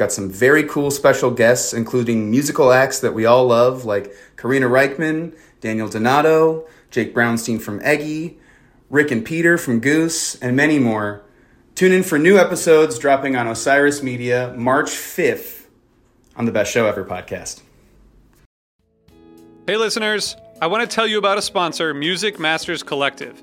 Got some very cool special guests, including musical acts that we all love, like Karina Rykman, Daniel Donato, Jake Brownstein from Eggy, Rick and Peter from Goose, and many more. Tune in for new episodes dropping on Osiris Media March 5th on the Best Show Ever podcast. Hey, listeners, I want to tell you about a sponsor, Music Masters Collective.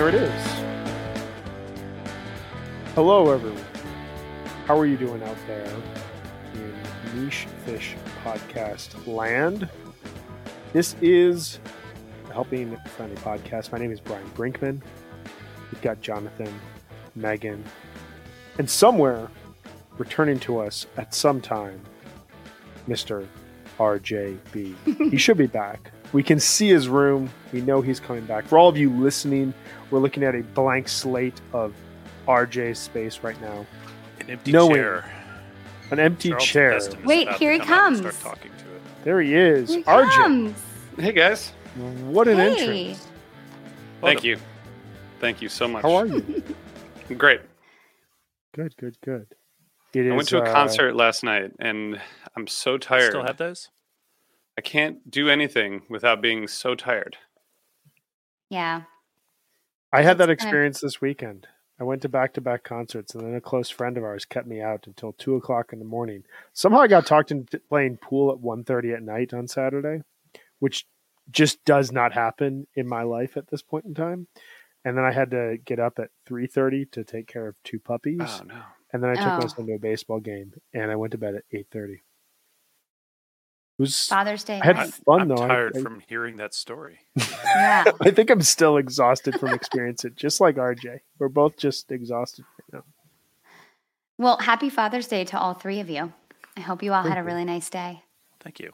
There it is. Hello, everyone. How are you doing out there in Niche Phish Podcast land? This is the Helping Friendly Podcast. My name is Brian Brinkman. We've got Jonathan, Megan, and somewhere returning to us at some time, Mr. RJ Bee. he should be back. We can see his room. We know he's coming back. For all of you listening, we're looking at a blank slate of RJ's space right now. An empty Knowing- chair. An empty Charlton chair. Wait, here he come comes. Start talking to it. There he is. Here he RJ. comes. Hey, guys. What an Hey. entrance. Thank you. Thank you so much. How are you? Great. good, good, good. It I went to a uh, concert last night and I'm so tired. Still have those? I can't do anything without being so tired. Yeah. I had that That's kinda- experience this weekend. I went to back to back concerts, and then a close friend of ours kept me out until two o'clock in the morning. Somehow I got talked into playing pool at 1.30 at night on Saturday, which just does not happen in my life at this point in time. And then I had to get up at three thirty to take care of two puppies, Oh no. and then I took Oh. my son to a baseball game, and I went to bed at eight thirty. It was Father's Day. I had night. fun I'm though. I- tired I- from hearing that story. Yeah. I think I'm still exhausted from experiencing it, just like RJ. We're both just exhausted right now. Well, happy Father's Day to all three of you. I hope you all Thank had a you. really nice day. Thank you.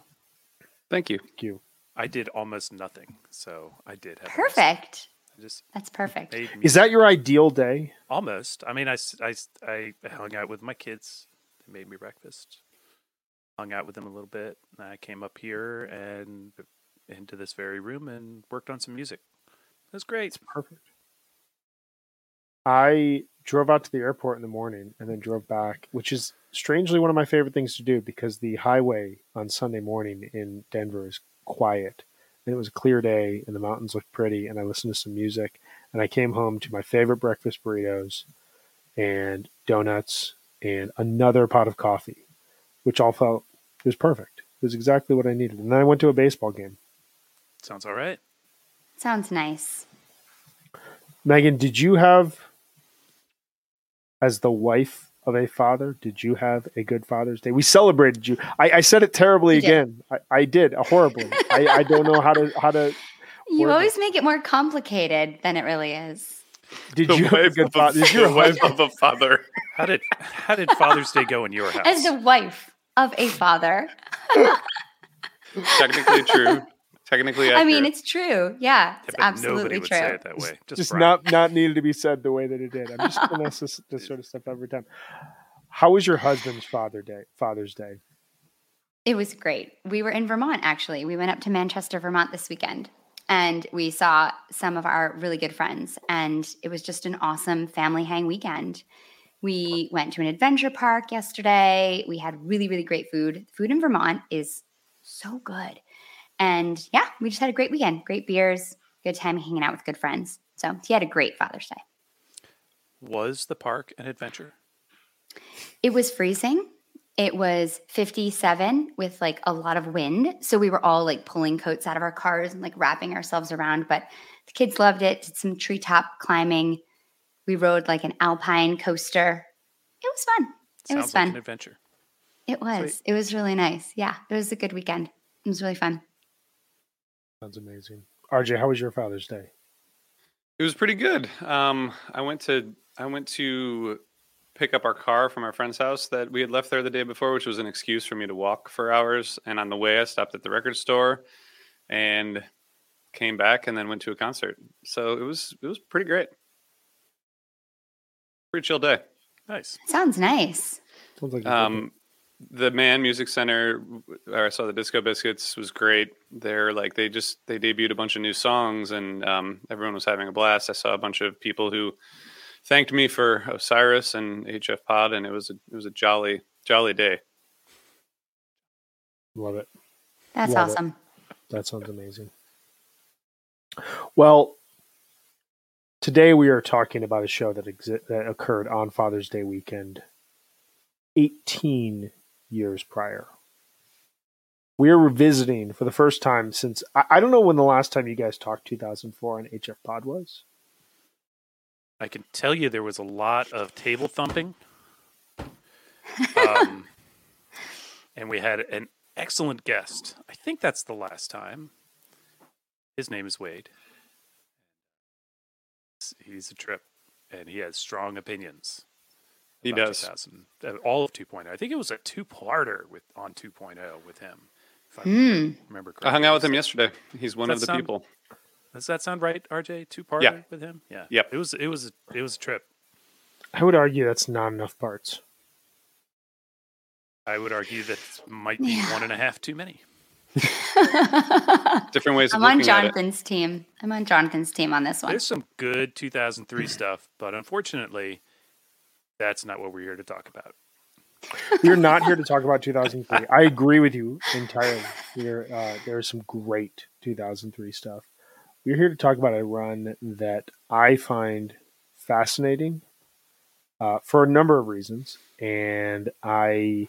Thank you. Thank you. I did almost nothing, so I did have a nice- Perfect. I just That's perfect. Is that your ideal day? almost? I mean, I, I, I hung out with my kids. They made me breakfast. Hung out with them a little bit. I came up here and into this very room and worked on some music. That's great. It's Perfect. I drove out to the airport in the morning and then drove back, which is strangely one of my favorite things to do because the highway on Sunday morning in Denver is quiet. And it was a clear day and the mountains looked pretty and I listened to some music and I came home to my favorite breakfast burritos and donuts and another pot of coffee, which all felt it was perfect. It was exactly what I needed. And then I went to a baseball game. Sounds all right. Sounds nice. Megan, did you have as the wife of a father, did you have a good Father's Day? We celebrated you. I, I said it terribly You did. again. I, I did horribly. I, I don't know how to how to. You Word. always make it more complicated than it really is. Did The you have a wife good of a- father? Did your wife of a father. How did how did Father's Day go in your house? As the wife of a father. Technically true. Technically accurate. I mean, it's true. Yeah, it's Yeah, but absolutely nobody would true. say it that way. Just, Just not not needed to be said the way that it did. I'm just gonna ask this, this sort of stuff every time. How was your husband's Father Day? Father's Day. It was great. We were in Vermont, actually. We went up to Manchester, Vermont this weekend, and we saw some of our really good friends. And it was just an awesome family hang weekend. We went to an adventure park yesterday. We had really, really great food. Food in Vermont is so good. And yeah, we just had a great weekend. Great beers, good time hanging out with good friends. So he had a great Father's Day. Was the park an adventure? It was freezing. It was 57 with like a lot of wind. So we were all like pulling coats out of our cars and like wrapping ourselves around. But the kids loved it. Did some treetop climbing. We rode like an alpine coaster. It was fun. It Sounds was fun. like an adventure. it was. It was really nice. Yeah. It was a good weekend. It was really fun. Sounds amazing. RJ, how was your Father's Day? It was pretty good. Um, I went to I went to pick up our car from our friend's house that we had left there the day before, which was an excuse for me to walk for hours. And on the way, I stopped at the record store and came back, and then went to a concert. So it was it was pretty great. Pretty chill day. Nice. Sounds nice. Sounds like Um, the Mann Music Center, where I saw the Disco Biscuits, was great. They're like they just they debuted a bunch of new songs, and um, everyone was having a blast. I saw a bunch of people who thanked me for Osiris and HF Pod, and it was a it was a jolly jolly day. Love it. That's Love it. awesome. That sounds amazing. Well, today we are talking about a show that exi- that occurred on Father's Day weekend, 18 years prior. We are revisiting for the first time since I, I don't know when the last time you guys talked 2004 on HF Pod was. I can tell you there was a lot of table thumping. Um, and we had an excellent guest. I think that's the last time. His name is Wade. He's a trip, and he has strong opinions. He does. 2000 uh, all of 2.0. I think it was a two-parter with on 2.0 with him. If I Hmm. remember correctly. I hung out with him yesterday. He's one of the sound- people. Does that sound right, RJ? Two-parter Yeah. with him? Yeah. Yep. It was. It was. It was a trip. I would argue that's not enough parts. I would argue that might be Yeah. one and a half too many. Different ways I'm on looking at it. Jonathan's team. I'm on Jonathan's team on this one. There's some good 2003 stuff, but unfortunately, that's not what we're here to talk about. We're not here to talk about 2003. I agree with you entirely. There, uh, there's some great 2003 stuff. We're here to talk about a run that I find fascinating uh, for a number of reasons, and I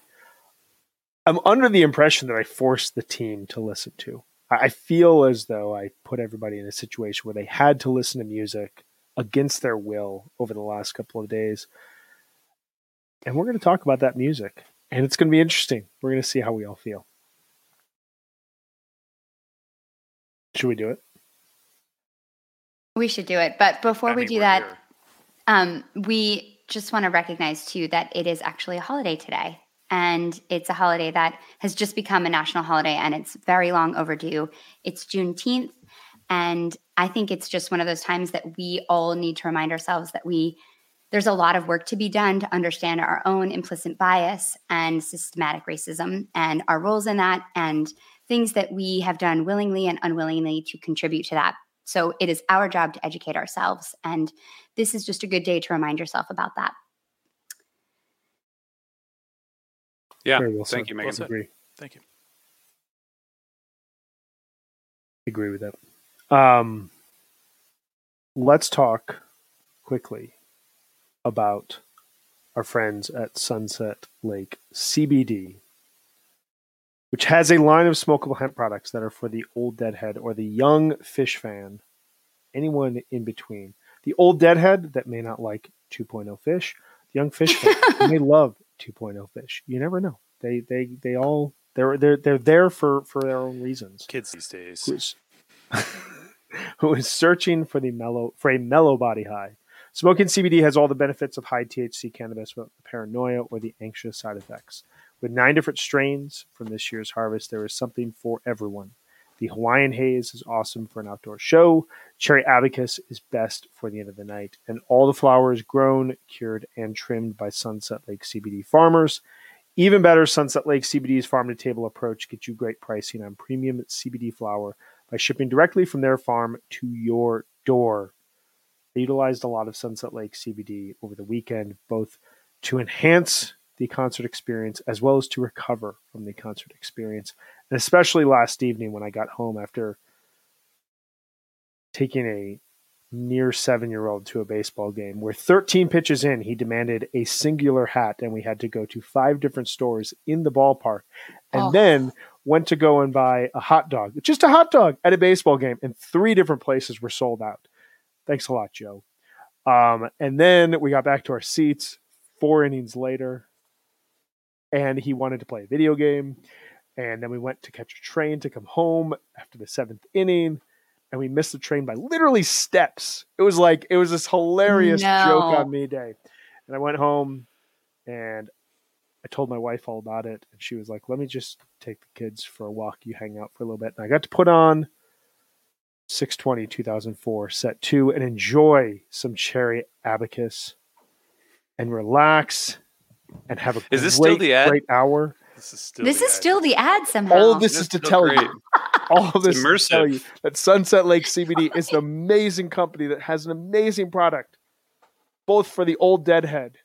I'm under the impression that I forced the team to listen to. I I feel as though I put everybody in a situation where they had to listen to music against their will over the last couple of days and we're going to talk about that music and it's going to be interesting we're going to see how we all feel should we do it We should do it. But before I we mean, do that, um, we just want to recognize too that it is actually a holiday today. And it's a holiday that has just become a national holiday and it's very long overdue. It's Juneteenth. And I think it's just one of those times that we all need to remind ourselves that we there's a lot of work to be done to understand our own implicit bias and systematic racism and our roles in that and things that we have done willingly and unwillingly to contribute to that. So it is our job to educate ourselves. And this is just a good day to remind yourself about that. Yeah. Very well Thank said. you, Well Megan. said. Agree. Thank you. Agree with that. Um, let's talk quickly about our friends at Sunset Lake CBD, which has a line of smokable hemp products that are for the old deadhead or the young Phish fan, anyone in between. The old deadhead that may not like 2.0 Phish, the young Phish fan may love 2.0 Phish. You never know. They they they all they're they're they're there for for their own reasons Kids these days. who is who is searching for the mellow for a mellow body high. Smoking CBD has all the benefits of high THC cannabis without the paranoia or the anxious side effects. With nine different strains from this year's harvest, there is something for everyone. The Hawaiian Haze is awesome for an outdoor show. Cherry Abacus is best for the end of the night. And all the flowers grown, cured, and trimmed by Sunset Lake CBD farmers. Even better, Sunset Lake CBD's farm to table approach gets you great pricing on premium CBD flower by shipping directly from their farm to your door. They utilized a lot of Sunset Lake CBD over the weekend, both to enhance the concert experience as well as to recover from the concert experience. And especially last evening when I got home after taking a near seven year old to a baseball game where 13 pitches in, he demanded a singular hat, and we had to go to five different stores in the ballpark. And Oh. then went to go and buy a hot dog, just a hot dog at a baseball game, and three different places were sold out. Thanks a lot, Joe. Um, and then we got back to our seats four innings later, and he wanted to play a video game. And then we went to catch a train to come home after the seventh inning, and we missed the train by literally steps. It was like it was this hilarious No. joke on me day. And I went home and I told my wife all about it, and she was like, "Let me just take the kids for a walk. You hang out for a little bit." And I got to put on 620 2004 set two and enjoy some cherry abacus and relax and have a Is this still the ad? great hour. This is still. this the is ad. still the ad somehow. All of this This is to is so tell great. you, all of this is to tell you that Sunset Lake CBD is an amazing company that has an amazing product, both for the old deadhead,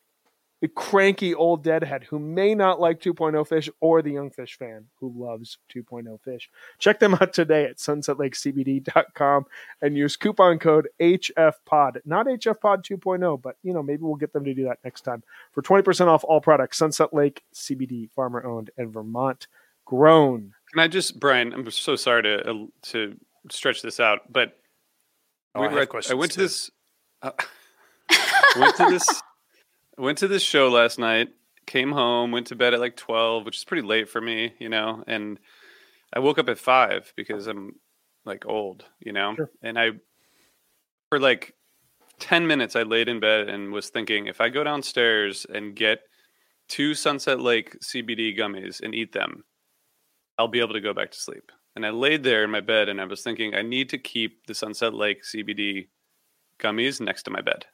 the cranky old deadhead who may not like 2.0 Phish, or the young Phish fan who loves 2.0 Phish. Check them out today at sunsetlakecbd.com and use coupon code HFPOD. Not HFPOD 2.0, but you know, maybe we'll get them to do that next time. For 20% off all products, Sunset Lake CBD, farmer owned and Vermont grown. Can I just, Brian? I'm so sorry to uh, to stretch this out, but Oh, we I were have at- I questions went to too. this. Uh, went to this. Went to this show last night. Came home. Went to bed at like twelve, which is pretty late for me, you know. And I woke up at five because I'm like old, you know. Sure. And I, for like ten minutes, I laid in bed and was thinking, if I go downstairs and get two Sunset Lake CBD gummies and eat them, I'll be able to go back to sleep. And I laid there in my bed and I was thinking, I need to keep the Sunset Lake CBD gummies next to my bed.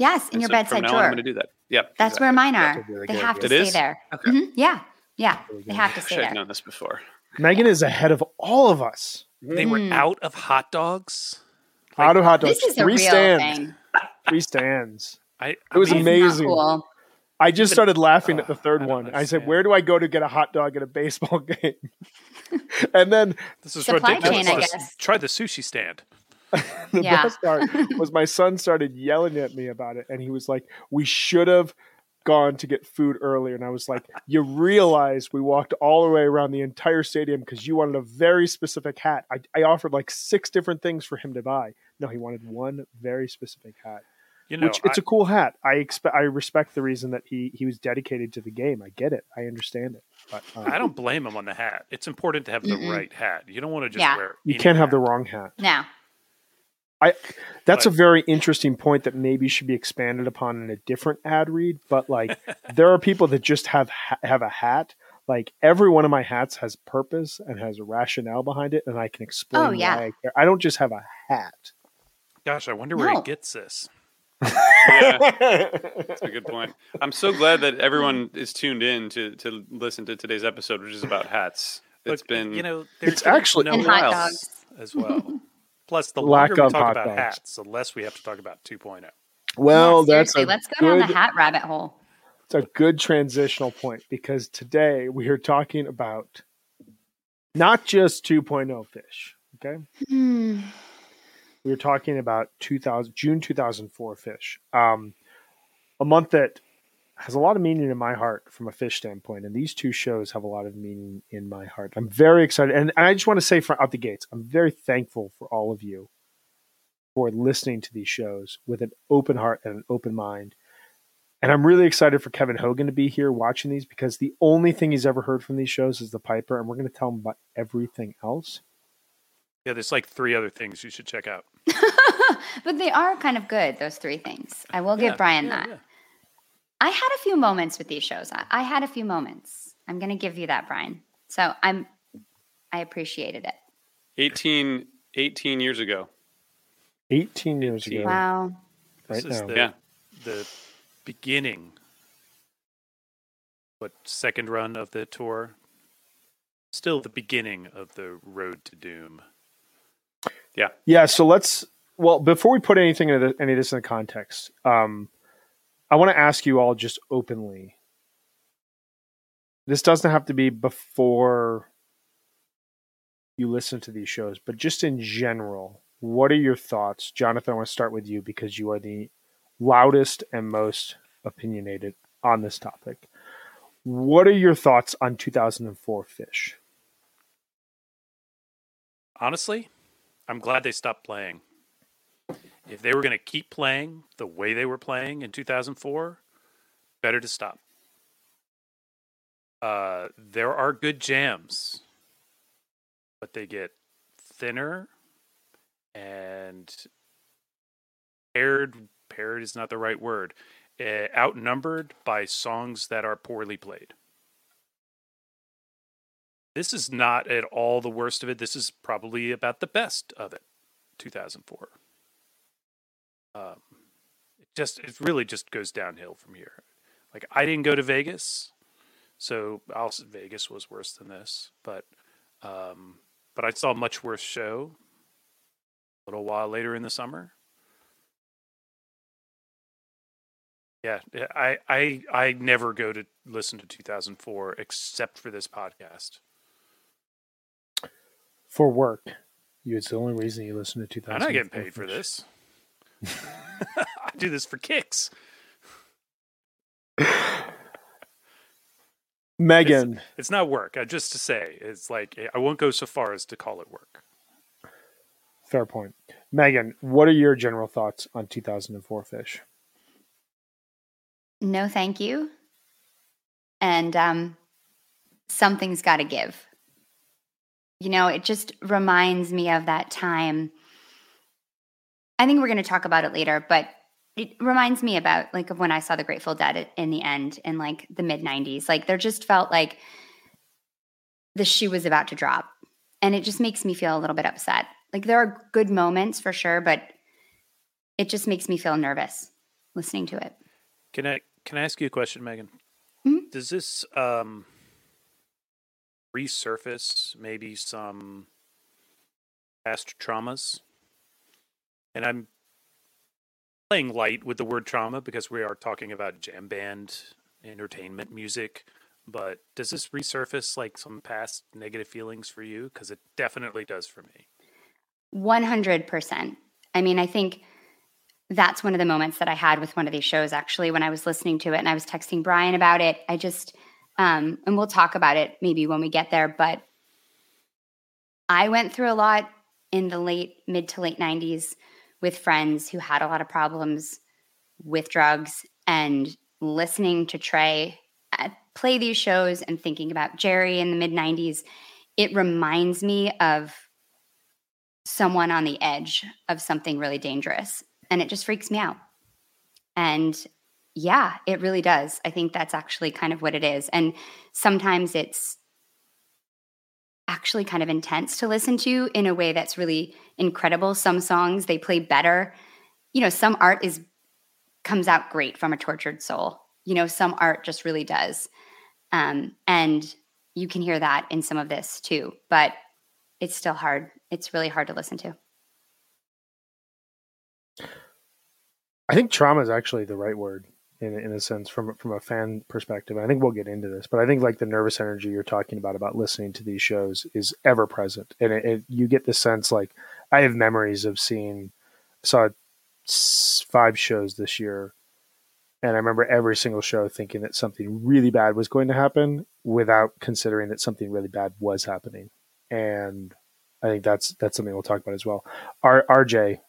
Yes, in And your so bedside from on, drawer. I'm going to do that. Yep. That's exactly. where mine are. really they good have to. It stay is? there. Okay. Mhm. Yeah, yeah, Really they have to stay there. I've there. known this before. Megan is ahead of all of us. They were Mm. out of hot dogs. Out of hot dogs, This is a three real stands, thing. three stands. I. It was I mean, not amazing. cool. I just started laughing at the Ugh, third I don't one. I said, "Where do I go to get a hot dog at a baseball game?" and then This is Supply ridiculous. chain, I guess. Try the sushi stand. the Yeah. best part was my son started yelling at me about it, and he was like, "We should have gone to get food earlier." And I was like, "You realize we walked all the way around the entire stadium because you wanted a very specific hat. I, I offered like six different things for him to buy. No, he wanted one very specific hat." You know, which it's I- a cool hat. I expect. I respect the reason that he he was dedicated to the game. I get it. I understand it. But um, I don't blame him on the hat. It's important to have the Mm-mm. right hat. You don't want to just Yeah. wear. You can't have the wrong hat. No. That's a very interesting point that maybe should be expanded upon in a different ad read. But like, there are people that just have have a hat. Like every one of my hats has purpose and has a rationale behind it, and I can oh, explain Oh, yeah. why I care. I don't just have a hat. Gosh, I wonder where No. he gets this. Yeah, that's a good point. I'm so glad that everyone is tuned in to to listen to today's episode, which is about hats. that's Look, been you know, It's there's actually- no And hot dogs. as well. Plus, the Lack longer we of talk about dogs. hats, the less we have to talk about oh. 2.0. Well, Yeah, that's a let's go down the hat rabbit hole. It's a good transitional point because today we are talking about not just 2.0 Phish. Okay, Hmm. We are talking about 2000 June 2004 Phish. Um, a month that has a lot of meaning in my heart from a Phish standpoint, and these two shows have a lot of meaning in my heart. I'm very excited, and, and I just want to say from out the gates, I'm very thankful for all of you for listening to these shows with an open heart and an open mind. And I'm really excited for Kevin Hogan to be here watching these because the only thing he's ever heard from these shows is the Piper, and we're going to tell him about everything else. Yeah, there's like three other things you should check out. but they are kind of good, those three things. I will give Yeah, Brian yeah, that. yeah. I had a few moments with these shows. I, I had a few moments. I'm going to give you that, Brian. So I'm, I appreciated it. 18, 18 years ago. 18 years ago, Wow. This right is now. the, Yeah. the beginning. What second run of the tour? Still the beginning of the road to doom. Yeah. Yeah, so let's. Well, before we put anything into the, any of this in context, um, I want to ask you all just openly. This doesn't have to be before you listen to these shows, but just in general, what are your thoughts, Jonathan? I want to start with you because you are the loudest and most opinionated on this topic. What are your thoughts on 2004 Phish? Honestly, I'm glad they stopped playing. If they were going to keep playing the way they were playing in 2004, better to stop. Uh, there are good jams, but they get thinner and paired. Paired is not the right word. Uh, outnumbered by songs that are poorly played. This is not at all the worst of it. This is probably about the best of it. 2004. Um, it just it really just goes downhill from here. Like I didn't go to Vegas, so I'll, Vegas was worse than this, but um, but I saw a much worse show a little while later in the summer. Yeah, yeah, I I I never go to listen to 2004 except for this podcast. For work. You, it's the only reason you listen to 2004 I'm not getting paid for this. I do this for kicks. Megan, It's not work. I just to say, it's like I won't go so far as to call it work. fair point. Megan, what are your general thoughts on 2004 Phish? No, thank you. And um, something's got to give. You know, it just reminds me of that time. I think we're going to talk about it later, but it reminds me about like of when I saw the Grateful Dead in the end in like the mid 90s. Like there just felt like the shoe was about to drop. And it just makes me feel a little bit upset. Like there are good moments for sure, but it just makes me feel nervous listening to it. Can I can I ask you a question, Megan? Mhm. Does this um resurface maybe some past traumas? And I'm playing light with the word trauma because we are talking about jam band entertainment music. But does this resurface like some past negative feelings for you? Because it definitely does for me. 100%. I mean, I think that's one of the moments that I had with one of these shows actually when I was listening to it and I was texting Brian about it. I just, um, and we'll talk about it maybe when we get there, but I went through a lot in the late, mid to late 90s with friends who had a lot of problems with drugs and listening to Trey play these shows and thinking about Jerry in the mid 90s. It reminds me of someone on the edge of something really dangerous. And it just freaks me out. And yeah it really does. I think that's actually kind of what it is. And sometimes it's actually kind of intense to listen to in a way that's really incredible. Some songs they play better. You know some art is comes out great from a tortured soul. You know some art just really does. Um and you can hear that in some of this too, but it's still hard. It's really hard to listen to. I think trauma is actually the right word in in a sense from from a fan perspective. I think we'll get into this, but I think like the nervous energy you're talking about about listening to these shows is ever present, and it, it, you get the sense like I have memories of seeing saw five shows this year, and I remember every single show thinking that something really bad was going to happen without considering that something really bad was happening, and I think that's that's something we'll talk about as well. R, RJ,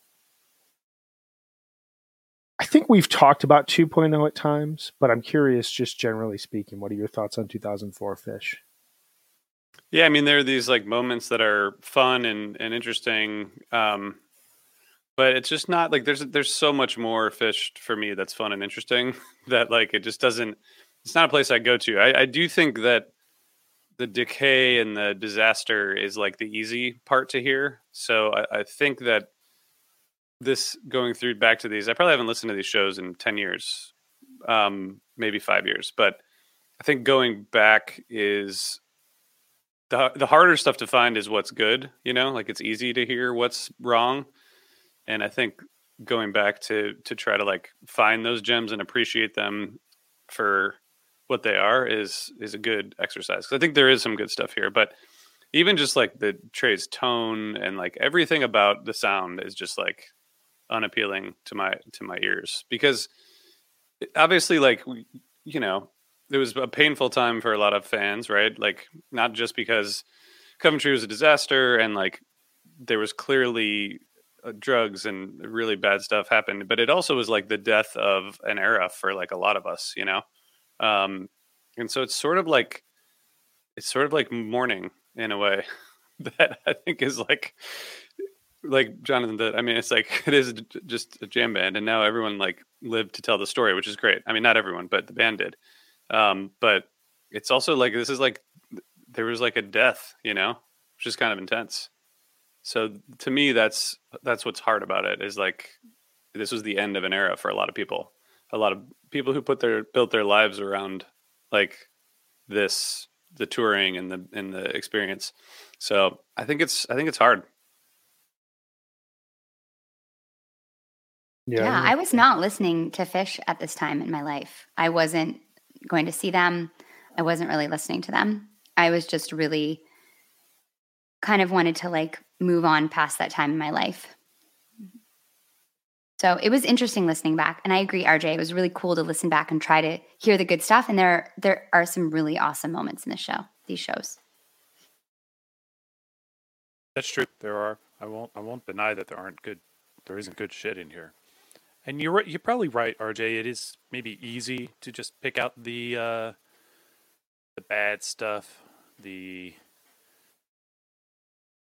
I think we've talked about 2.0 at times, but I'm curious, just generally speaking, what are your thoughts on 2004 Phish? Yeah, I mean, there are these like moments that are fun and, and interesting. Um, but it's just not like there's there's so much more Phish for me that's fun and interesting that like it just doesn't it's not a place I go to. I, I do think that the decay and the disaster is like the easy part to hear. So I, I think that this going through back to these. I probably haven't listened to these shows in ten years, um, maybe five years. But I think going back is the the harder stuff to find is what's good. You know, like it's easy to hear what's wrong, and I think going back to to try to like find those gems and appreciate them for what they are is is a good exercise. Cause I think there is some good stuff here, but even just like the Trey's tone and like everything about the sound is just like unappealing to my to my ears. Because obviously like you know it was a painful time for a lot of fans right? Like not just because coventry was a disaster and like there was clearly uh, drugs and really bad stuff happened but it also was like the death of an era for like a lot of us you know? Um and so it's sort of like it's sort of like mourning in a way that i think is like like Jonathan did. I mean, it's like it is just a jam band, and now everyone like lived to tell the story, which is great. I mean, not everyone, but the band did. Um, but it's also like this is like there was like a death, you know, which is kind of intense. So to me, that's that's what's hard about it is like this was the end of an era for a lot of people. A lot of people who put their built their lives around like this, the touring and the and the experience. So I think it's I think it's hard. Yeah, yeah I was not listening to Phish at this time in my life. I wasn't going to see them. I wasn't really listening to them. I was just really kind of wanted to like move on past that time in my life. So it was interesting listening back. And I agree, RJ, it was really cool to listen back and try to hear the good stuff. And there there are some really awesome moments in the show, these shows. That's true. There are. I won't I won't deny that there aren't good there isn't good shit in here. And you're you're probably right, RJ. It is maybe easy to just pick out the uh, the bad stuff, the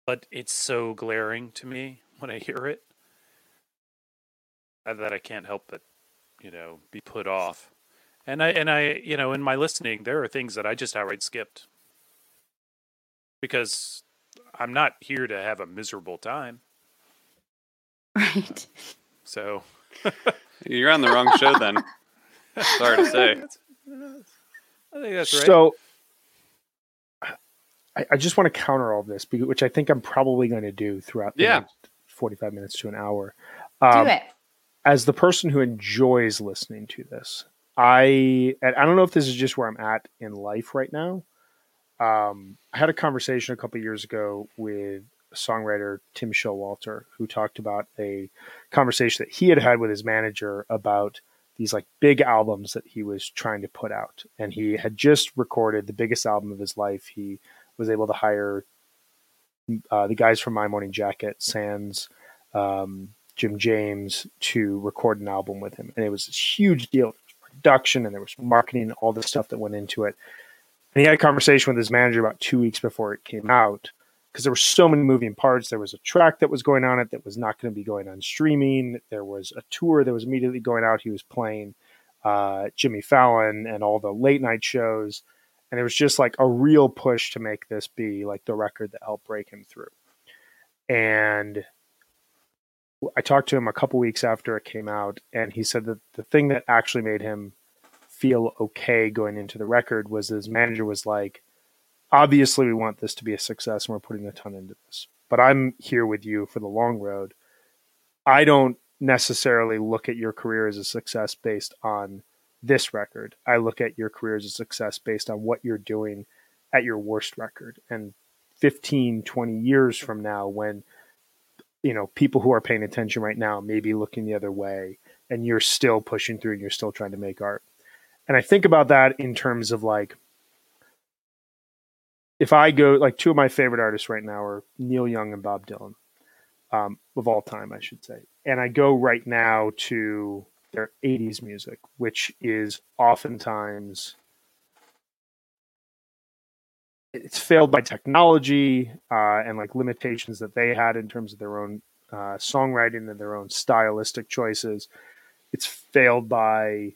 but it's so glaring to me when I hear it that I can't help but you know be put off. And I and I you know in my listening there are things that I just outright skipped because I'm not here to have a miserable time. Right. So you're on the wrong show then. Sorry to say. I think that's right. So I, I just want to counter all this, which I think I'm probably going to do throughout the yeah. 45 minutes to an hour. Um, do it. As the person who enjoys listening to this, I and I don't know if this is just where I'm at in life right now. Um, I had a conversation a couple years ago with songwriter Tim Showalter, who talked about a conversation that he had had with his manager about these like big albums that he was trying to put out. And he had just recorded the biggest album of his life. He was able to hire uh, the guys from My Morning Jacket, Sands, um, Jim James, to record an album with him. And it was this huge deal. Production and there was marketing, and all the stuff that went into it. And he had a conversation with his manager about two weeks before it came out because there were so many moving parts. There was a track that was going on it that was not going to be going on streaming. There was a tour that was immediately going out. He was playing uh, Jimmy Fallon and all the late night shows. And it was just like a real push to make this be like the record that helped break him through. And I talked to him a couple weeks after it came out, and he said that the thing that actually made him feel okay going into the record was his manager was like, obviously we want this to be a success and we're putting a ton into this. But I'm here with you for the long road. I don't necessarily look at your career as a success based on this record. I look at your career as a success based on what you're doing at your worst record. And 15, 20 years from now, when you know people who are paying attention right now may be looking the other way, and you're still pushing through and you're still trying to make art. And I think about that in terms of like if I go like two of my favorite artists right now are Neil Young and Bob Dylan, um, of all time, I should say. And I go right now to their 80s music, which is oftentimes it's failed by technology uh, and like limitations that they had in terms of their own uh, songwriting and their own stylistic choices. It's failed by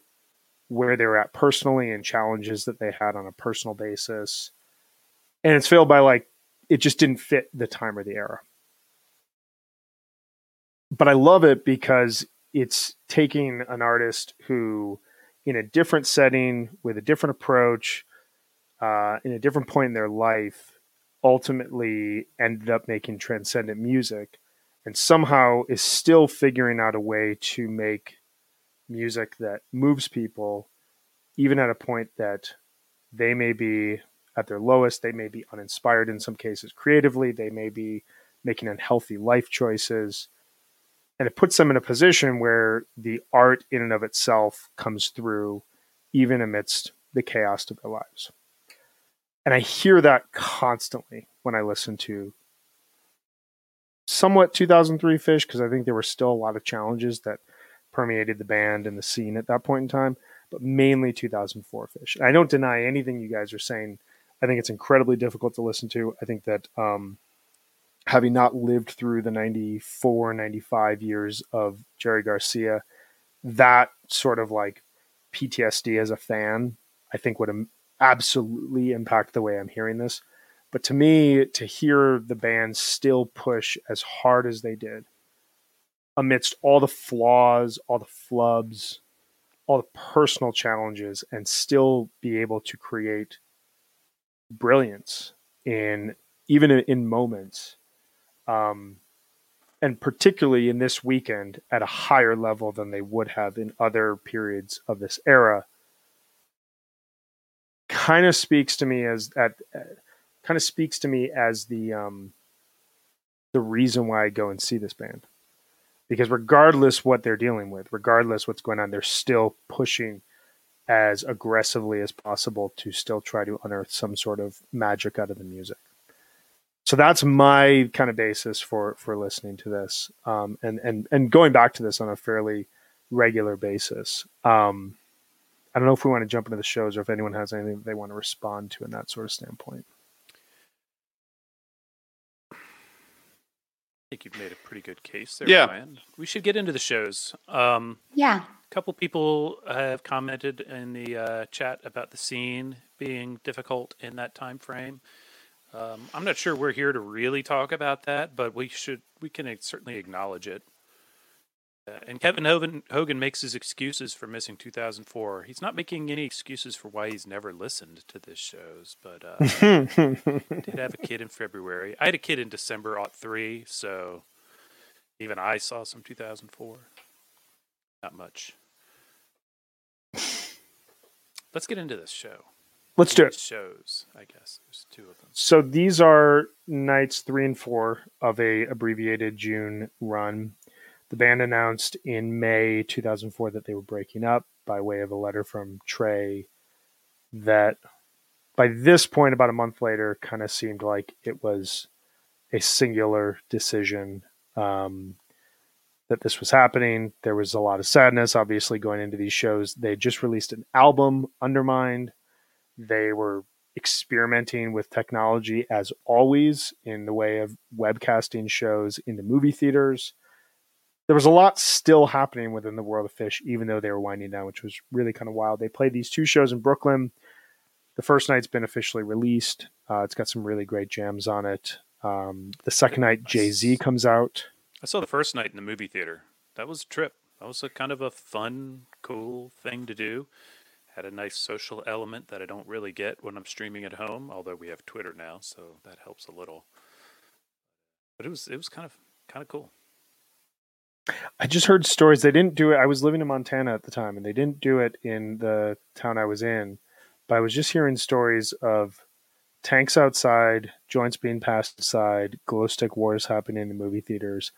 where they're at personally and challenges that they had on a personal basis and it's failed by like it just didn't fit the time or the era. But I love it because it's taking an artist who, in a different setting, with a different approach, uh, in a different point in their life, ultimately ended up making transcendent music and somehow is still figuring out a way to make music that moves people, even at a point that they may be at their lowest. They may be uninspired in some cases creatively. They may be making unhealthy life choices. And it puts them in a position where the art in and of itself comes through even amidst the chaos of their lives. And I hear that constantly when I listen to somewhat 2003 Phish, because I think there were still a lot of challenges that permeated the band and the scene at that point in time, but mainly 2004 Phish. I don't deny anything you guys are saying I think it's incredibly difficult to listen to. I think that um, having not lived through the 94, 95 years of Jerry Garcia, that sort of like PTSD as a fan, I think would absolutely impact the way I'm hearing this. But to me, to hear the band still push as hard as they did, amidst all the flaws, all the flubs, all the personal challenges, and still be able to create brilliance in even in, moments, um, and particularly in this weekend at a higher level than they would have in other periods of this era. Kind of speaks to me as at kind of speaks to me as the um, the reason why I go and see this band because regardless what they're dealing with, regardless what's going on, they're still pushing as aggressively as possible to still try to unearth some sort of magic out of the music. So that's my kind of basis for for listening to this, um, and and and going back to this on a fairly regular basis. Um, I don't know if we want to jump into the shows or if anyone has anything they want to respond to in that sort of standpoint. I think you've made a pretty good case there, yeah. Ryan. We should get into the shows. Um, yeah couple people have commented in the uh, chat about the scene being difficult in that time frame. Um, I'm not sure we're here to really talk about that, but we should we can certainly acknowledge it. Uh, and Kevin Hogan, Hogan makes his excuses for missing 2004. He's not making any excuses for why he's never listened to this shows, but uh, did have a kid in February. I had a kid in December '03, so even I saw some 2004. Not much. Let's get into this show. Let's do it. Shows, I guess. There's two of them. So these are nights three and four of a abbreviated June run. The band announced in May 2004 that they were breaking up by way of a letter from Trey. That by this point, about a month later, kind of seemed like it was a singular decision. Um, that this was happening. There was a lot of sadness, obviously, going into these shows. They just released an album, Undermind. They were experimenting with technology as always in the way of webcasting shows into movie theaters. There was a lot still happening within the world of Phish, even though they were winding down, which was really kind of wild. They played these two shows in Brooklyn. The first night's been officially released. Uh, it's got some really great jams on it. Um, the second night, Jay Z comes out. I saw the first night in the movie theater. That was a trip. That was a kind of a fun, cool thing to do. had a nice social element that I don't really get when I'm streaming at home. Although we have Twitter now, so that helps a little. But it was it was kind of kind of cool. I just heard stories. They didn't do it. I was living in Montana at the time, and they didn't do it in the town I was in. But I was just hearing stories of tanks outside, joints being passed aside, glow stick wars happening in movie theaters.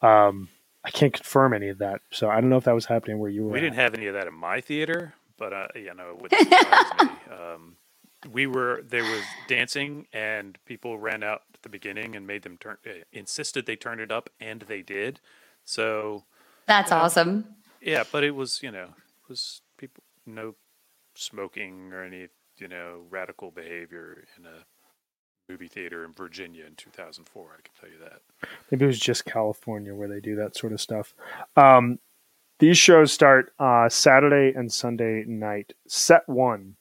Um, I can't confirm any of that, so I don't know if that was happening where you were. We didn't have any of that in my theater, but uh, you know, it wouldn't surprise me. Um, we were there was dancing, and people ran out at the beginning and made them turn, uh, insisted they turn it up, and they did. So That's awesome. yeah, but it was you know it was people no smoking or any you know radical behavior in a movie theater in Virginia in 2004. I can tell you that. Maybe it was just California where they do that sort of stuff. Um, these shows start uh, Saturday and Sunday night. Set one.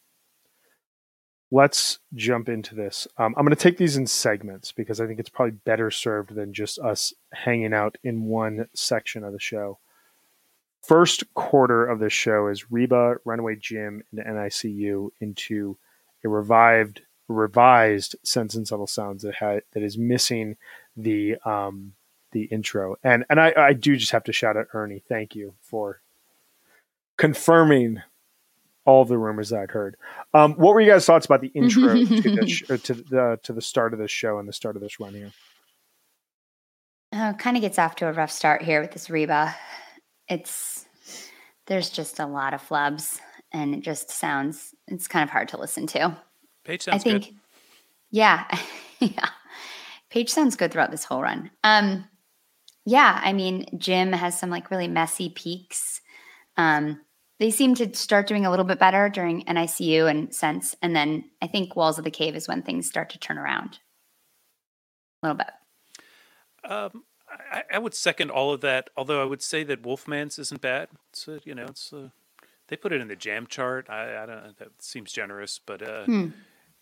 Let's jump into this. Um, I'm going to take these in segments because I think it's probably better served than just us hanging out in one section of the show. First quarter of this show is Reba, Runaway Jim, and NICU into a revived, revised Scents and Subtle Sounds that ha- that is missing the um, the intro. And and I, I do just have to shout out Ernie. Thank you for confirming all the rumors that I'd heard. Um, what were you guys' thoughts about the intro to the sh- uh, to the to the start of this show and the start of this run here? Oh, kind of gets off to a rough start here with this Reba. It's there's just a lot of flubs, and it just sounds it's kind of hard to listen to. Page I sounds think, good. yeah, yeah. Page sounds good throughout this whole run. Um, yeah, I mean, Jim has some like really messy peaks. Um, they seem to start doing a little bit better during NICU and Scents, and then I think Walls of the Cave is when things start to turn around a little bit. Um, I, I would second all of that. Although I would say that Wolfman's isn't bad. It's a, you know, it's a, they put it in the jam chart. I, I don't. That seems generous, but uh, Hmm.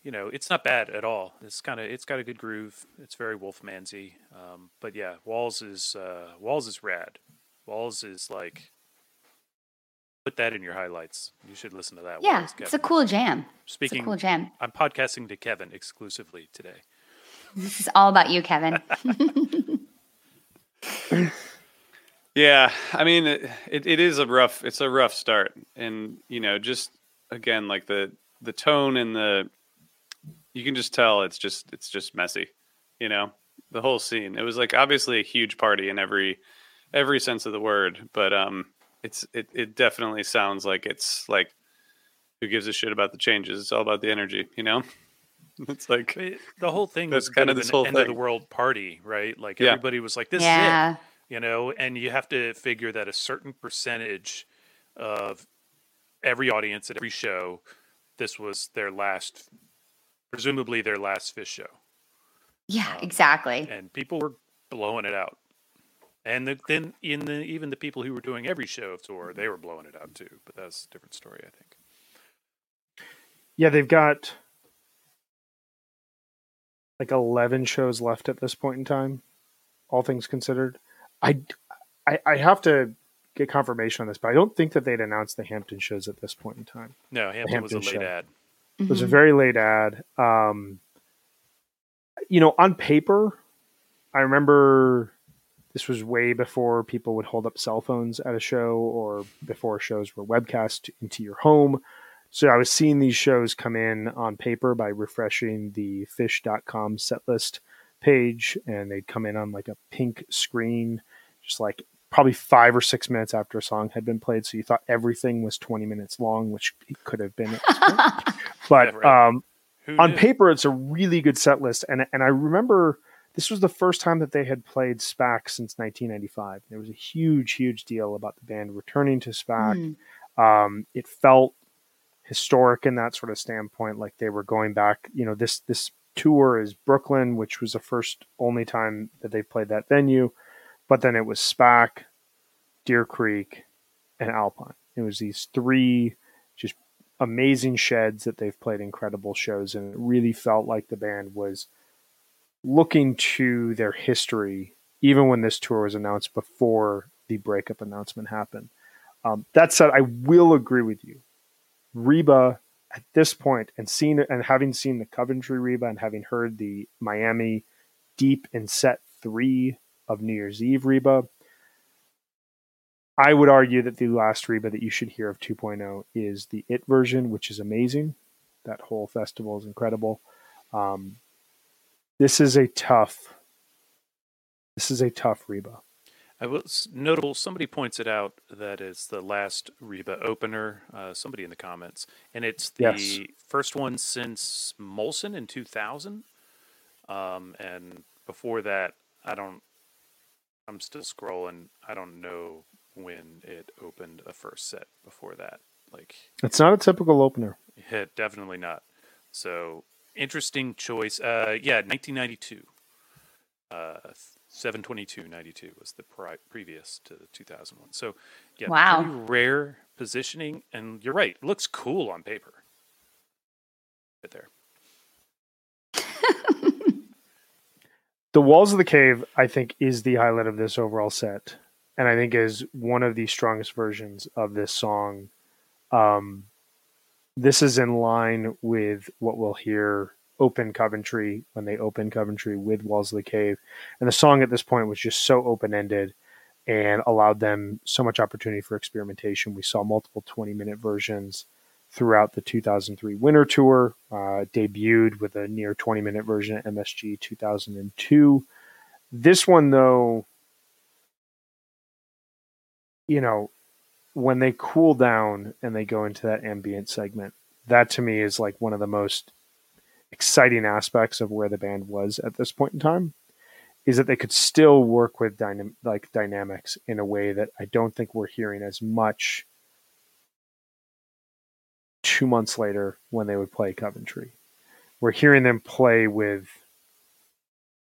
you know, it's not bad at all. It's kind of it's got a good groove. It's very Wolfmansy. Um, but yeah, Walls is uh, Walls is rad. Walls is like put that in your highlights. You should listen to that. Yeah, it's a cool jam. It's a Speaking, cool jam. I'm podcasting to Kevin exclusively today. This is all about you, Kevin. Yeah, I mean, it, it, is a rough. It's a rough start, and you know, just again, like the the tone and the, you can just tell it's just it's just messy. You know, the whole scene. It was like obviously a huge party in every every sense of the word, but um, it's it it definitely sounds like it's like, who gives a shit about the changes? It's all about the energy. You know, it's like It- the whole thing That's was kind kind of of this whole end of the world party, right? Like Yeah. everybody was like, "This is it," you know. And you have to figure that a certain percentage of every audience at every show, this was their last, presumably their last Phish show, Yeah, Um, exactly. and people were blowing it out. And the, then in the even the people who were doing every show of tour, they were blowing it out too. But that's a different story, I think. Yeah, they've got like 11 shows left at this point in time, all things considered. I, I, I have to get confirmation on this, but I don't think that they'd announced the Hampton shows at this point in time. No, Hampton was a Hampton late show. ad. It was a very late ad. Um, you know, on paper, I remember this was way before people would hold up cell phones at a show or before shows were webcast into your home. So I was seeing these shows come in on paper by refreshing the phish.com set list page, and they'd come in on like a pink screen, just like probably five or six minutes after a song had been played. So you thought everything was 20 minutes long, which it could have been at this point. But um, Who on knew? paper, it's a really good set list, and and I remember this was the first time that they had played SPAC since 1995. There was a huge, huge deal about the band returning to SPAC. Mm. Um, it felt historic in that sort of standpoint, like they were going back. You know, this this tour is Brooklyn, which was the first only time that they played that venue, but then it was SPAC, Deer Creek, and Alpine. It was these three just amazing sheds that they've played incredible shows and it really felt like the band was looking to their history even when this tour was announced before the breakup announcement happened um, that said i will agree with you Reba at this point and seen and having seen the Coventry Reba and having heard the Miami deep in set three of New Year's Eve Reba, I would argue that the last Reba that you should hear of 2.0 is the It version, which is amazing. That whole festival is incredible. Um, this is a tough. This is a tough Reba. I was notable. Somebody points it out that it's the last Reba opener. Uh, somebody in the comments, and it's the Yes. first one since Molson in 2000. Um, and before that, I don't. I'm still scrolling. I don't know when it opened a first set before that. Like, It's not a typical opener. yeah, definitely not. So interesting choice. Uh, yeah, 1992. Uh, 722.92 was the pri- previous to the 2001. So yeah, Wow. pretty rare positioning, and you're right. Looks cool on paper. Right there. The Walls of the Cave, I think, is the highlight of this overall set, and I think is one of the strongest versions of this song. Um, this is in line with what we'll hear open Coventry when they open Coventry with Walls of the Cave, and the song at this point was just so open ended and allowed them so much opportunity for experimentation. We saw multiple twenty minute versions throughout the 2003 Winter Tour, uh, debuted with a near 20 minute version at MSG 2002. This one, though, you know, when they cool down and they go into that ambient segment, that to me is like one of the most exciting aspects of where the band was at this point in time is that they could still work with dynam- like dynamics in a way that I don't think we're hearing as much two months later when they would play Coventry. We're hearing them play with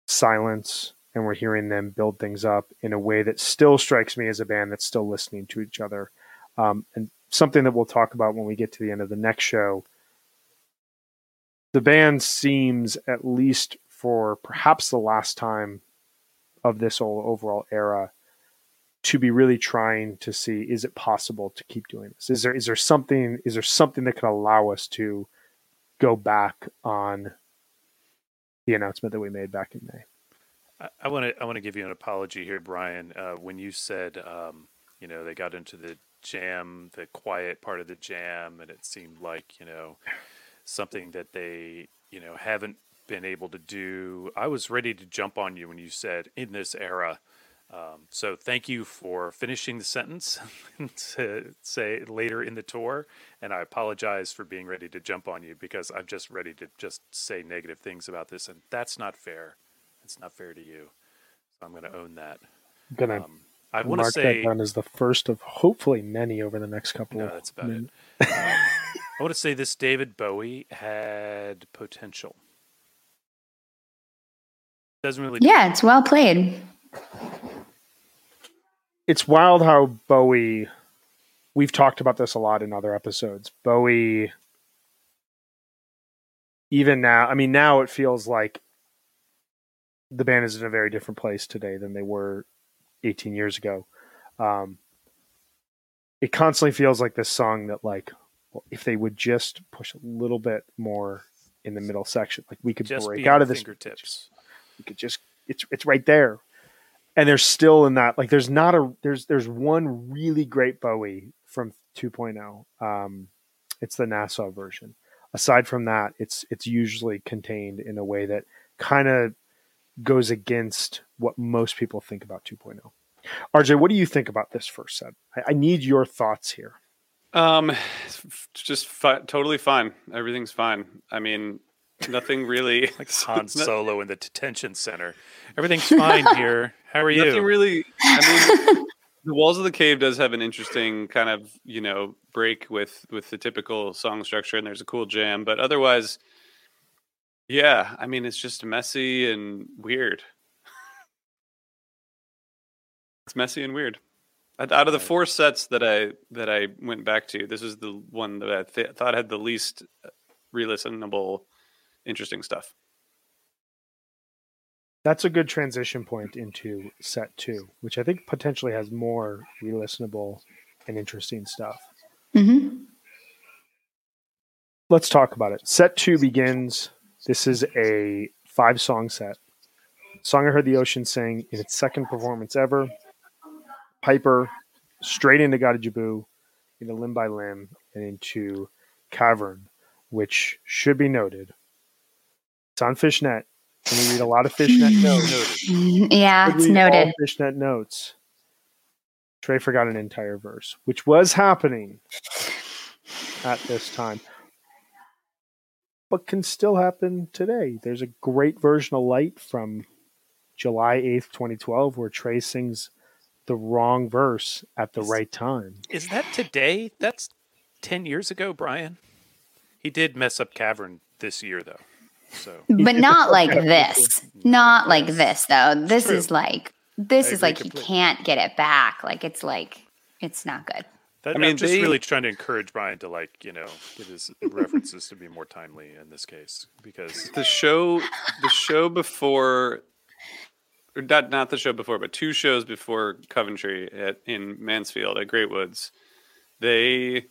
silence and we're hearing them build things up in a way that still strikes me as a band that's still listening to each other. Um, and something that we'll talk about when we get to the end of the next show. The band seems, at least for perhaps the last time of this whole overall era, to be really trying to see is it possible to keep doing this is there is there something is there something that can allow us to go back on the announcement that we made back in may I want to I want to give you an apology here, Brian. Uh, when you said um, you know they got into the jam, the quiet part of the jam, and it seemed like you know something that they you know haven't been able to do. I was ready to jump on you when you said in this era. Um, so thank you for finishing the sentence to say later in the tour, and I apologize for being ready to jump on you because I'm just ready to just say negative things about this, and that's not fair. It's not fair to you. So I'm going to own that. i'm gonna Um, I want to mark say that down as the first of hopefully many over the next couple no, of that's about it. minutes. Um, I want to say this David Bowie had potential. Doesn't really. Yeah, it's well played. it's wild how Bowie. We've talked about this a lot in other episodes. Bowie, even now, I mean, now it feels like the band is in a very different place today than they were 18 years ago. Um, it constantly feels like this song that, like, well, if they would just push a little bit more in the middle section, like we could just break out of this fingertips. you could just it's it's right there. And there's still in that like there's not a there's there's one really great bowie from 2.0 um it's the nassau version. Aside from that it's it's usually contained in a way that kind of goes against what most people think about 2.0 rj what do you think about this first set i, I need your thoughts here Um, it's just fi- totally fine. Everything's fine. I mean, nothing really. Like Han Solo in the detention center. Everything's fine here. How are you? Nothing you? really. I mean, the walls of the cave does have an interesting kind of you know break with with the typical song structure, and there's a cool jam. But otherwise, yeah, I mean, it's just messy and weird. It's messy and weird. Out out of the four sets that I that I went back to, this is the one that I th- thought had the least uh, re-listenable, interesting stuff. that's a good transition point into set two which i think potentially has more re-listenable and interesting stuff hmm let's talk about it. Set two begins. This is a five song set. Song I Heard the Ocean Sing in its second performance ever. Piper straight into Gotta into Limb by Limb, and into Cavern, which should be noted. It's on Phish.net. And we read a lot of Phish.net hmm. notes. Yeah, it's noted. Phish.net notes. Trey forgot an entire verse, which was happening at this time, but can still happen today. There's a great version of Light from July 8th, 2012, where Trey sings the wrong verse at the Is- right time. Is that today? That's 10 years ago, Brian. He did mess up Cavern this year, though. So But not like this. Not like this though. This is like this I is agree like he completely. can't get it back. Like it's like it's not good. that, I mean, I'm just they- really trying to encourage Brian to, like, you know, get his references to be more timely in this case because the show the show before or not not the show before but two shows before coventry at in mansfield at great woods they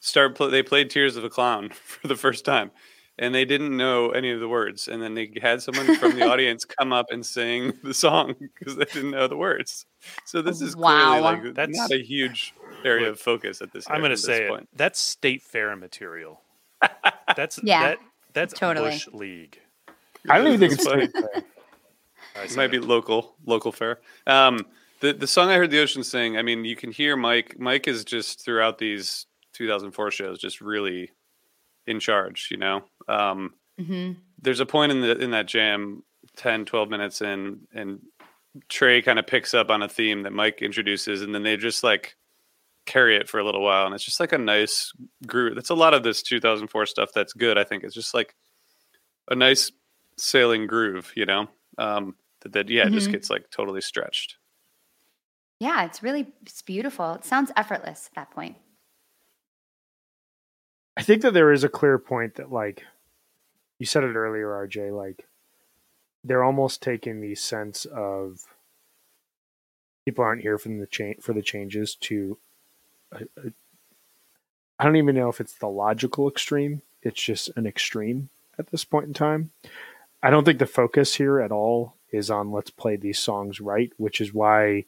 start pl- they played tears of a clown for the first time and they didn't know any of the words and then they had someone from the audience come up and sing the song because they didn't know the words so this is Wow. clearly like That's- not a huge area of focus at this I'm going to say point. it. That's state fair material. That's Yeah, that, that's totally. Bush League. I don't even think it's funny. Straight It might be local, local fair. Um, the the song I heard the ocean sing. I mean, you can hear Mike. Mike is just throughout these 2004 shows, just really in charge. You know, um, hmm there's a point in the in that jam, 10, 12 minutes in, and Trey kind of picks up on a theme that Mike introduces, and then they just like carry it for a little while, and it's just like a nice groove. That's a lot of this 2004 stuff that's good. I think it's just like a nice sailing groove, you know. Um, that, that yeah, it just mm-hmm. gets like totally stretched. Yeah, it's really it's beautiful. It sounds effortless at that point. I think that there is a clear point that, like, you said it earlier, RJ, like, they're almost taking the sense of people aren't here from the cha- for the changes to a, a, I don't even know if it's the logical extreme. It's just an extreme at this point in time. I don't think the focus here at all is on let's play these songs right, which is why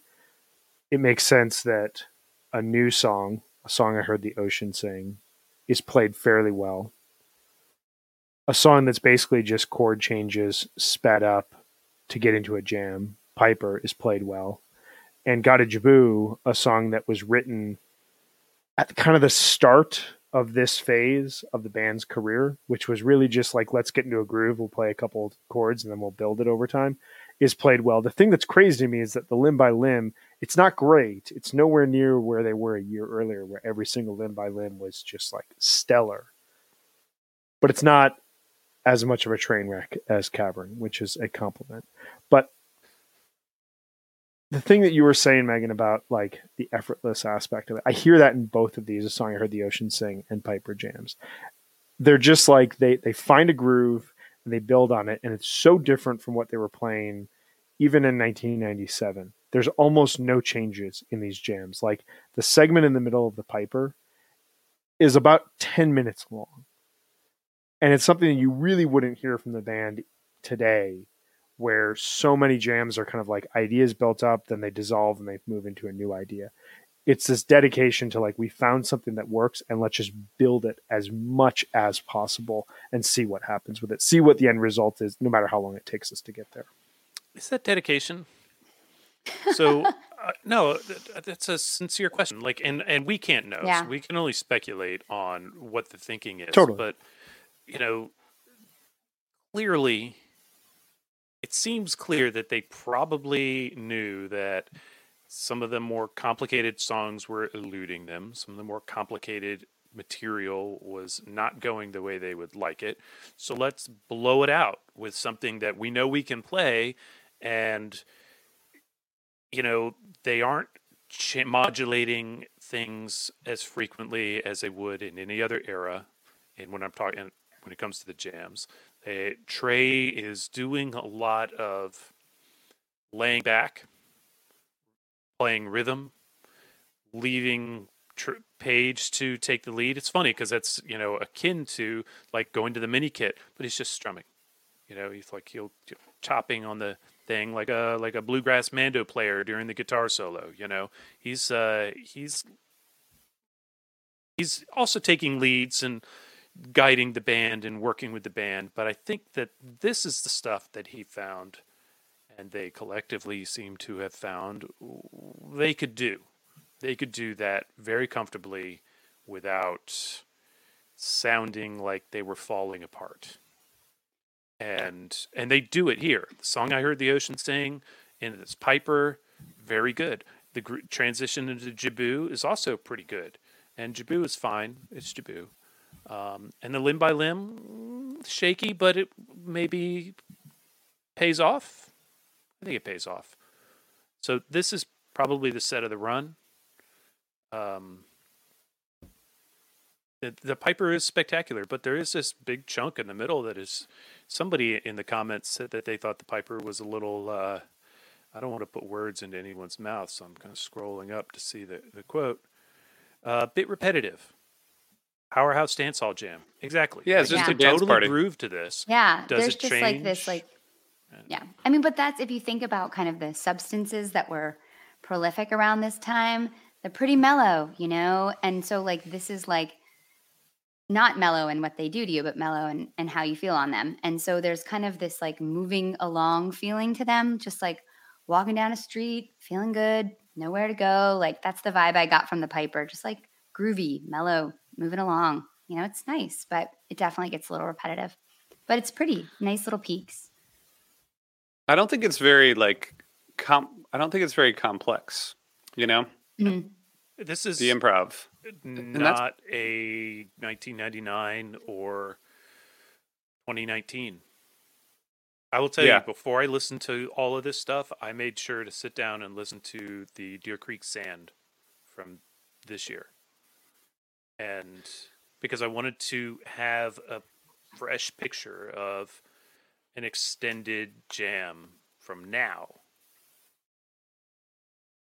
it makes sense that a new song, a song I heard the ocean sing, is played fairly well. A song that's basically just chord changes sped up to get into a jam, Piper, is played well. And Gotta Jibboo, a song that was written at kind of the start of this phase of the band's career, which was really just like, let's get into a groove, we'll play a couple chords and then we'll build it over time, is played well. The thing that's crazy to me is that the limb by limb, it's not great. It's nowhere near where they were a year earlier, where every single limb by limb was just like stellar. But it's not as much of a train wreck as Cavern, which is a compliment. The thing that you were saying, Megan, about like the effortless aspect of it, I hear that in both of these. A song I heard the ocean sing and Piper jams. They're just like they they find a groove and they build on it, and it's so different from what they were playing even in 1997. There's almost no changes in these jams. Like the segment in the middle of the Piper is about 10 minutes long. And it's something that you really wouldn't hear from the band today, where so many jams are kind of like ideas built up, then they dissolve and they move into a new idea. It's this dedication to like, we found something that works and let's just build it as much as possible and see what happens with it. See what the end result is, no matter how long it takes us to get there. Is that dedication? So uh, no, th- that's a sincere question. Like, and and we can't know. Yeah. So we can only speculate on what the thinking is. Totally. But you know, clearly, it seems clear that they probably knew that some of the more complicated songs were eluding them. Some of the more complicated material was not going the way they would like it. So let's blow it out with something that we know we can play and you know they aren't ch- modulating things as frequently as they would in any other era and when i'm talking when it comes to the jams they, trey is doing a lot of laying back playing rhythm leaving tr- Page to take the lead. It's funny because that's you know akin to like going to the mini kit, but he's just strumming. You know, he's like he'll chopping on the thing like a like a bluegrass mando player during the guitar solo. You know, he's uh, he's he's also taking leads and guiding the band and working with the band. But I think that this is the stuff that he found, and they collectively seem to have found they could do they could do that very comfortably without sounding like they were falling apart. And and they do it here. The song I heard the ocean sing in this Piper, very good. The gr- transition into Jibboo is also pretty good, and Jibboo is fine. It's Jibboo, um, and the limb by limb, shaky, but it maybe pays off. I think it pays off. So this is probably the set of the run. Um, the, the Piper is spectacular, but there is this big chunk in the middle that is. Somebody in the comments said that they thought the Piper was a little. Uh, I don't want to put words into anyone's mouth, so I'm kind of scrolling up to see the, the quote. A uh, bit repetitive. Powerhouse dance hall jam. Exactly. Yeah, it's just Yeah. a dance totally party. groove to this. Yeah, Does there's it just like this like yeah. I mean, but that's if you think about kind of the substances that were prolific around this time, they're pretty mellow, you know? And so like this is like not mellow in what they do to you, but mellow and, and how you feel on them. And so there's kind of this like moving along feeling to them, just like walking down a street, feeling good, nowhere to go. Like that's the vibe I got from the Piper, just like groovy, mellow, moving along. You know, it's nice, but it definitely gets a little repetitive. But it's pretty, nice little peaks. I don't think it's very like com. I don't think it's very complex. You know, Mhm. This is the improv. not a 1999 or 2019. I will tell Yeah. you, before I listened to all of this stuff, I made sure to sit down and listen to the Deer Creek Sand from this year. And because I wanted to have a fresh picture of an extended jam from now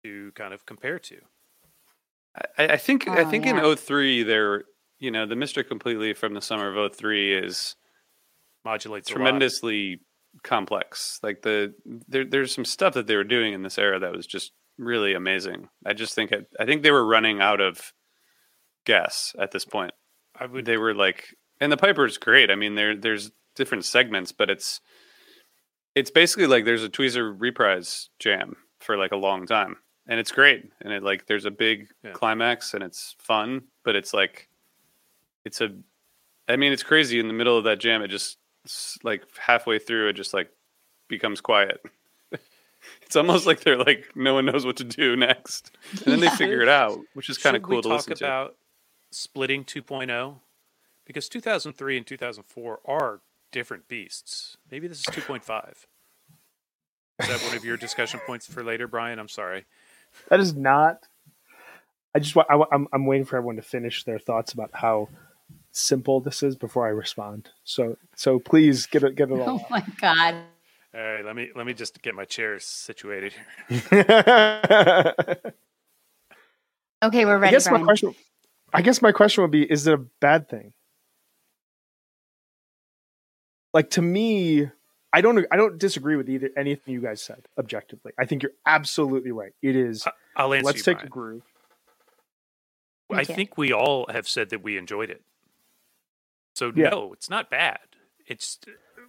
to kind of compare to. I, I think I Oh, think yeah. in 03 there, you know, the Mister Completely from the summer of 03 is Modulates tremendously complex. Like the there, there's some stuff that they were doing in this era that was just really amazing. I just think I, I think they were running out of gas at this point. I would They were like, and the Piper's great. I mean, there there's different segments, but it's it's basically like there's a Tweezer reprise jam for like a long time, and it's great. And it like there's a big Yeah. climax, and it's fun, but it's like it's a, I mean, it's crazy. In the middle of that jam, it just like halfway through, it just like becomes quiet. it's almost like they're like no one knows what to do next, and then they figure it out, which is kind of cool to talk listen to. About splitting 2.0 because 2003 and 2004 are different beasts. Maybe this is 2.5. Is that one of your discussion points for later, Brian? I'm sorry. That is not. I just wa- I, I'm I'm waiting for everyone to finish their thoughts about how simple this is before I respond. So so please get it get it all. Oh my God. All right, let me let me just get my chair situated here. Okay, we're ready, guess my question. I guess my question would be: Is it a bad thing? Like to me, I don't. I don't disagree with either anything you guys said objectively. I think you're absolutely right. It is. I'll answer Let's you, take a Brian. groove. I Thank you. think we all have said that we enjoyed it. So Yeah. no, it's not bad. It's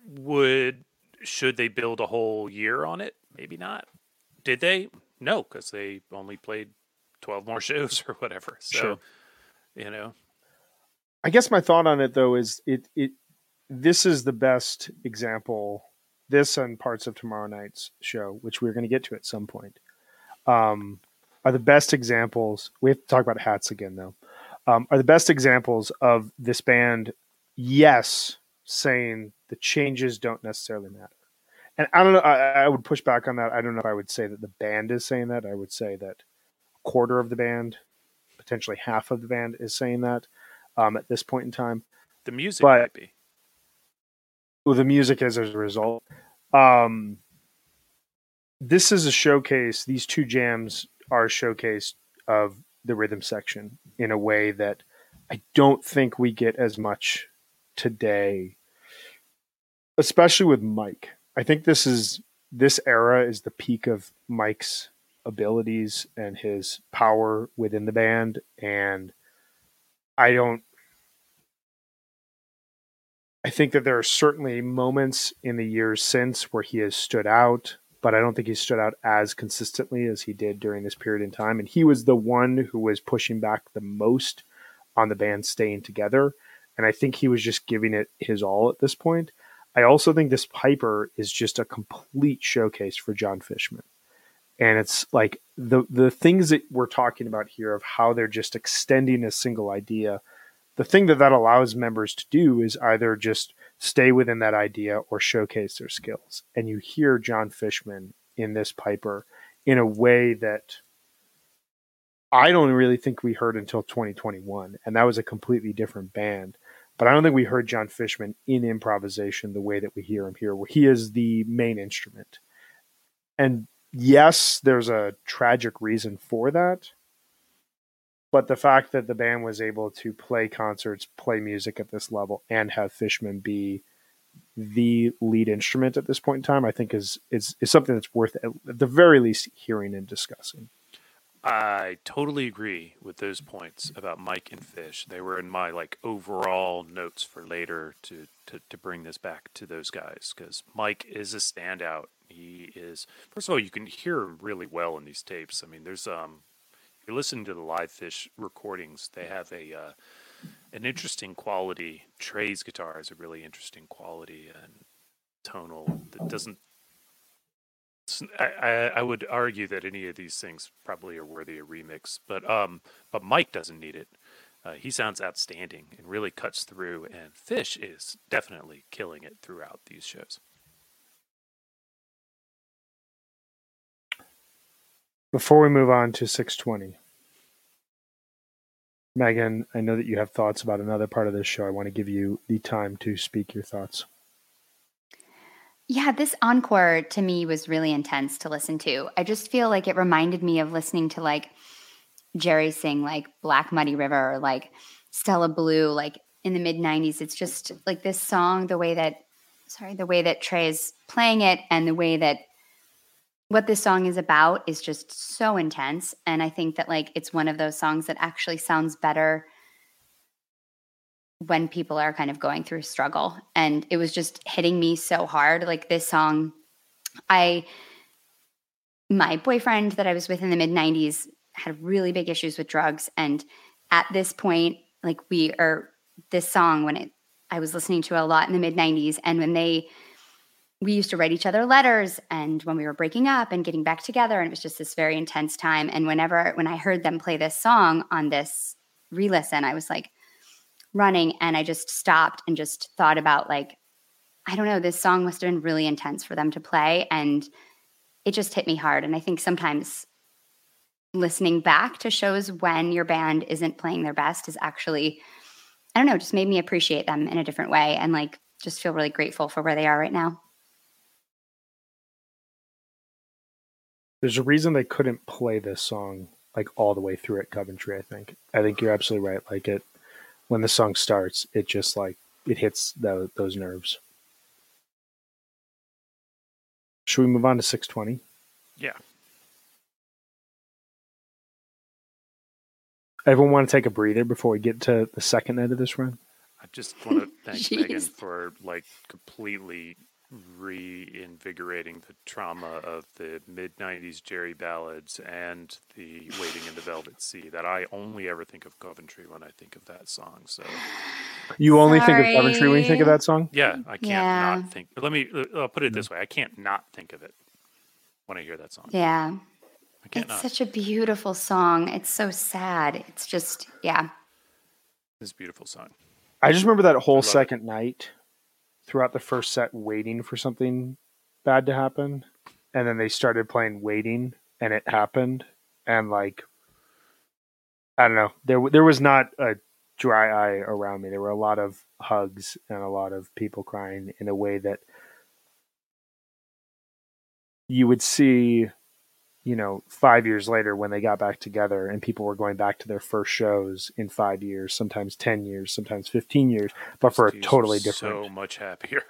would should they build a whole year on it? Maybe not. Did they? No, because they only played twelve more shows or whatever. So Sure. You know, I guess my thought on it though is it it this is the best example. This and parts of tomorrow night's show, which we're going to get to at some point, um, are the best examples. We have to talk about hats again though. Um, are the best examples of this band? Yes, saying the changes don't necessarily matter. And I don't know. I, I would push back on that. I don't know if I would say that the band is saying that. I would say that a quarter of the band, potentially half of the band, is saying that um, at this point in time. the music But- might be. Well, the music is as a result. Um, this is a showcase. These two jams are a showcase of the rhythm section in a way that I don't think we get as much today, especially with Mike. I think this is this era is the peak of Mike's abilities and his power within the band and I don't I think that there are certainly moments in the years since where he has stood out, but I don't think he stood out as consistently as he did during this period in time. And he was the one who was pushing back the most on the band staying together. And I think he was just giving it his all at this point. I also think this Piper is just a complete showcase for John Fishman. And it's like the the things that we're talking about here of how they're just extending a single idea the thing that that allows members to do is either just stay within that idea or showcase their skills. And you hear john Fishman in this Piper in a way that I don't really think we heard until 2021. And that was a completely different band. But I don't think we heard john Fishman in improvisation the way that we hear him here, where he is the main instrument. And yes, there's a tragic reason for that but the fact that the band was able to play concerts, play music at this level, and have Fishman be the lead instrument at this point in time, I think is is is something that's worth at the very least hearing and discussing. I totally agree with those points about Mike and Fish. They were in my like overall notes for later to to, to bring this back to those guys because Mike is a standout. He is first of all you can hear him really well in these tapes. I mean, there's um you're listening to the LivePhish recordings, they have a uh, an interesting quality. Trey's guitar is a really interesting quality and tonal that doesn't. I, I, would argue that any of these things probably are worthy of remix, but um, but Mike doesn't need it. Uh, he sounds outstanding and really cuts through, and Fish is definitely killing it throughout these shows. Before we move on to 620, Megan, I know that you have thoughts about another part of this show. I want to give you the time to speak your thoughts. Yeah, this encore to me was really intense to listen to. I just feel like it reminded me of listening to like Jerry sing like Black Muddy River or like Stella Blue, like in the mid 90s. It's just like this song, the way that, sorry, the way that Trey is playing it and the way that what this song is about is just so intense and i think that like it's one of those songs that actually sounds better when people are kind of going through struggle and it was just hitting me so hard. Like this song i my boyfriend that i was with in the mid 90s had really big issues with drugs and at this point like we are this song when it i was listening to a lot in the mid 90s and when they we used to write each other letters and when we were breaking up and getting back together and it was just this very intense time. And whenever when i heard them play this song on this re-listen i was like running and i just stopped and just thought about like i don't know this song must have been really intense for them to play and it just hit me hard. And i think sometimes listening back to shows when your band isn't playing their best is actually i don't know just made me appreciate them in a different way and like just feel really grateful for where they are right now There's a reason they couldn't play this song like all the way through at Coventry. I think. I think you're absolutely right. Like it, when the song starts, it just like it hits the, those nerves. Should we move on to 620? Yeah. Everyone want to take a breather before we get to the second end of this run? I just want to thank Megan for like completely reinvigorating the trauma of the mid 90s Jerry ballads and the Wading in the Velvet Sea that I only ever think of Coventry when I think of that song. So you only Sorry. think of Coventry when you think of that song? Yeah, I can't yeah. not think. Let me I'll put it mm-hmm. this way: I can't not think of it when I hear that song. Yeah, it's not. such a beautiful song. It's so sad. It's just yeah. This beautiful song. I just remember that whole second it. night throughout the first set waiting for something bad to happen. And then they started playing waiting and it happened. And like I don't know. There there was not a dry eye around me. There were a lot of hugs and a lot of people crying in a way that you would see you know, five years later when they got back together and people were going back to their first shows in five years, sometimes 10 years, sometimes 15 years, but for a totally different. So much happier.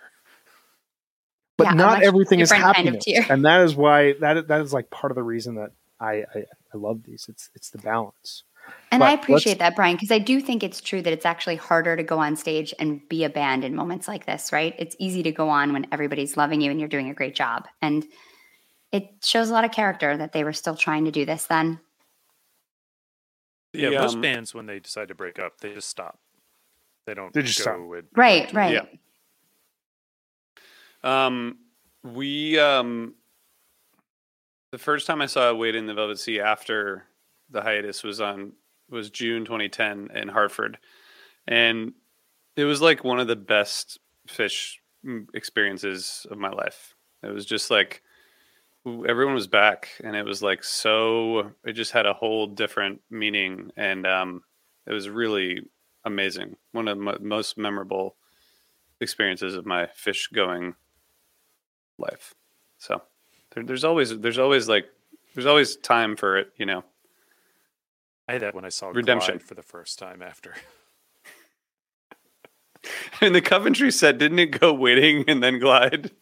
But Yeah, not everything is different kind of and that is why that that is like part of the reason that I, I, I love these. It's it's the balance. And But I appreciate that, Brian, because I do think it's true that it's actually harder to go on stage and be a band in moments like this, right? It's easy to go on when everybody's loving you and you're doing a great job. And it shows a lot of character that they were still trying to do this then. Yeah, The, most um, bands when they decide to break up, they just stop. They don't They just go stop. with Right, right. Yeah. Um, we um, the first time I saw Wading in the Velvet Sea after the hiatus was on was June 2010 in Hartford, and it was like one of the best Phish mm, experiences of my life. It was just like everyone was back, and it was like so. It just had a whole different meaning, and um, it was really amazing. One of the most memorable experiences of my Phish going life. So there, there's always there's always like there's always time for it, you know. I had that when I saw Redemption. Glide for the first time after. And the Coventry set didn't it go waiting and then glide? it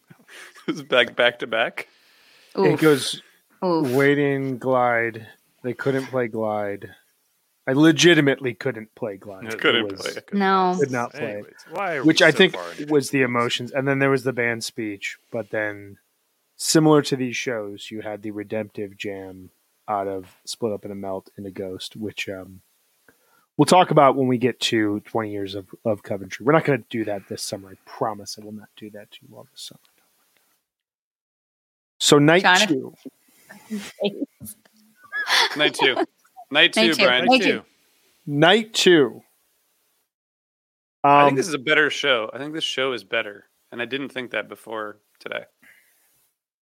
was back back to back. It goes oof. waiting glide. They couldn't play glide. I legitimately couldn't play glide. It Couldn't was- play it. No. Could not play. Anyways, why which we I so think was the emotions, and then there was the band speech. But then, similar to these shows, you had the redemptive jam out of "Split Open and Melt" in a Ghost, which um, we'll talk about when we get to 20 years of, of Coventry. We're not going to do that this summer. I promise I will not do that to you all this summer. So night Jonathan? two, Night two. Night two, Night two. Brian. Night two. two. night two. I Um, think this is a better show. I think this show is better. And I didn't think that before today.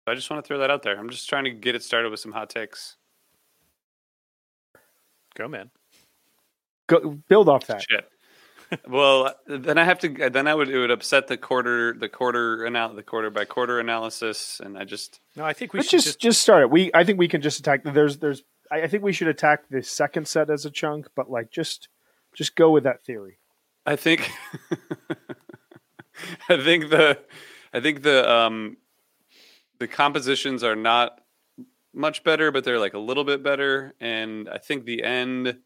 So I just want to throw that out there. I'm just trying to get it started with some hot takes. Go, man. go, build off that. Shit. Well, then I have to. Then I would. It would upset the quarter, the quarter anal, the quarter by quarter analysis, and I just. No, I think we Let's should just, just start it. We I think we can just attack. There's there's I, I think we should attack the second set as a chunk, but like just just go with that theory. I think. I think the. I think the um, the compositions are not much better, but they're like a little bit better, and I think the end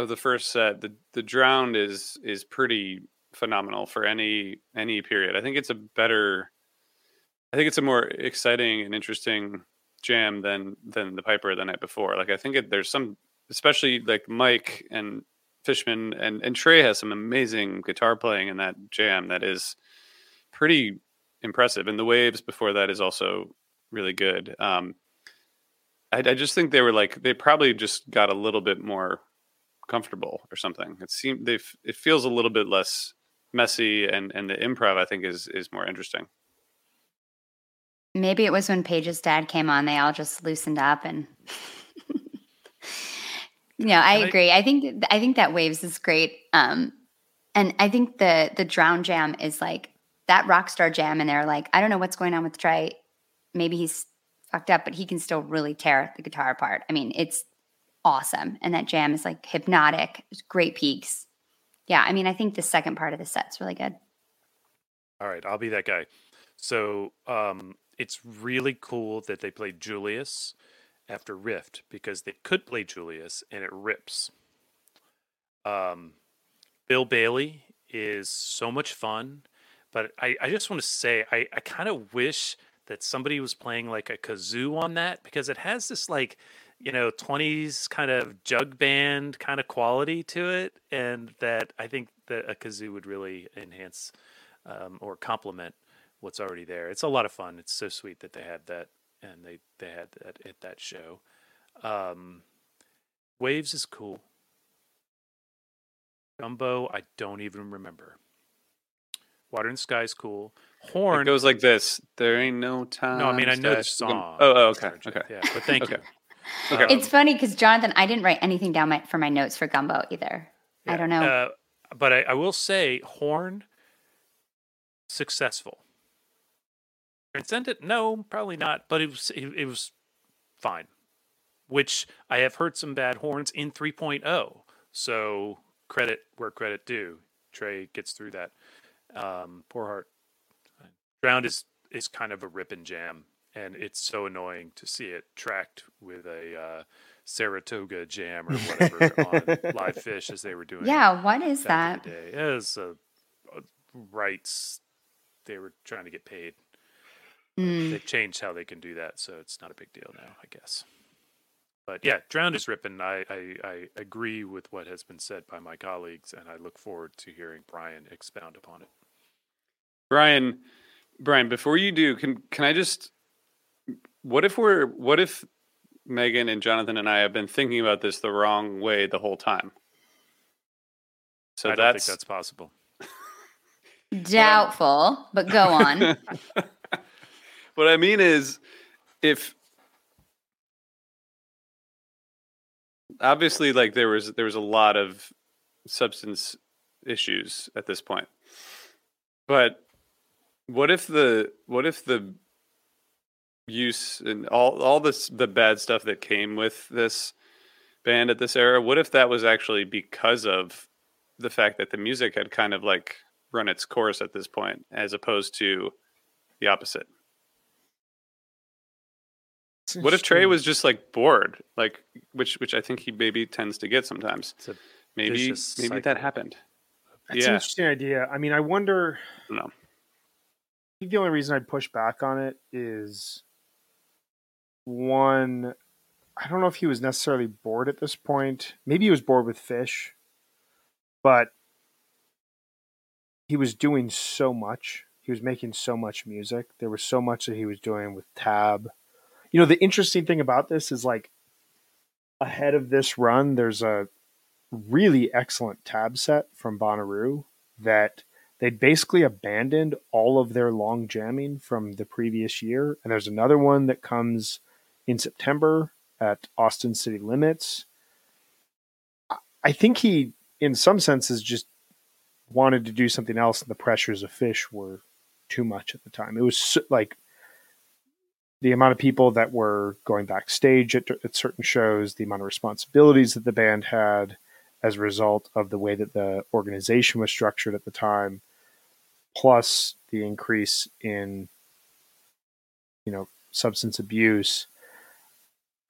of the first set, the the drowned is is pretty phenomenal for any any period. I think it's a better. I think it's a more exciting and interesting jam than than the Piper the night before. Like I think it, there's some, especially like Mike and Fishman and and Trey has some amazing guitar playing in that jam that is pretty impressive. And the Waves before that is also really good. Um, I, I just think they were like they probably just got a little bit more comfortable or something. It seems they f- it feels a little bit less messy and and the improv I think is is more interesting. Maybe it was when Page's dad came on, they all just loosened up and No, I Can I- agree. I think I think that waves is great. Um and I think the the drown jam is like that rock star jam and they're like, I don't know what's going on with Trey. Maybe he's fucked up, but he can still really tear the guitar apart. I mean, it's awesome. And that jam is like hypnotic. Great peaks. Yeah, I mean, I think the second part of the set's really good. All right, I'll be that guy. So um, it's really cool that they played Julius after Rift because they could play Julius and it rips. Um, Bill Bailey is so much fun, but I, I just want to say I, I kind of wish that somebody was playing like a kazoo on that because it has this like you know 20s kind of jug band kind of quality to it and that i think that a kazoo would really enhance um, or complement what's already there. It's a lot of fun. It's so sweet that they had that and they they had that at that show. Um, Waves is cool. Gumbo, I don't even remember. Water in the Sky is cool. Horn. It goes like this. There ain't no time. no, I mean I know the song. Oh, oh, okay, okay. Yeah, but thank Okay. you. Okay. It's funny because Jonathan, I didn't write anything down my, for my notes for Gumbo either. I don't know. Uh, but I, I will say, Horn, successful. Transcendent? No, probably not. But it was it, it was fine. Which I have heard some bad horns in 3.0. So credit where credit due. Trey gets through that. Um, poor heart. Drowned is is kind of a rip and jam, and it's so annoying to see it tracked with a uh, Saratoga jam or whatever on LivePhish as they were doing. Yeah, what is that? It was a, a rights. They were trying to get paid. Mm. They changed how they can do that, so it's not a big deal now, I guess. But yeah, drowned is ripping. I, I, I agree with what has been said by my colleagues, and I look forward to hearing Brian expound upon it. Brian, Brian, before you do, can can I just what if we're what if Megan and Jonathan and I have been thinking about this the wrong way the whole time? So I don't that's think that's possible. Doubtful, but go on. what I mean is if obviously like there was there was a lot of substance issues at this point. But what if the what if the use and all all this the bad stuff that came with this band at this era what if that was actually because of the fact that the music had kind of like run its course at this point as opposed to the opposite what if trey was just like bored like which which i think he maybe tends to get sometimes maybe maybe that cycle. happened That's an interesting idea. I mean, I wonder. no I think the only reason I'd push back on it is one. I don't know if he was necessarily bored at this point. Maybe he was bored with Phish, but he was doing so much. He was making so much music. There was so much that he was doing with Tab. You know, the interesting thing about this is like ahead of this run, there's a really excellent Tab set from Bonnaroo that they basically abandoned all of their long jamming from the previous year. And there's another one that comes in September at Austin City Limits. I- think he, in some senses, just wanted to do something else, and the pressures of Phish were too much at the time. It was so- like the amount of people that were going backstage at, at certain shows, the amount of responsibilities that the band had as a result of the way that the organization was structured at the time plus the increase in you know substance abuse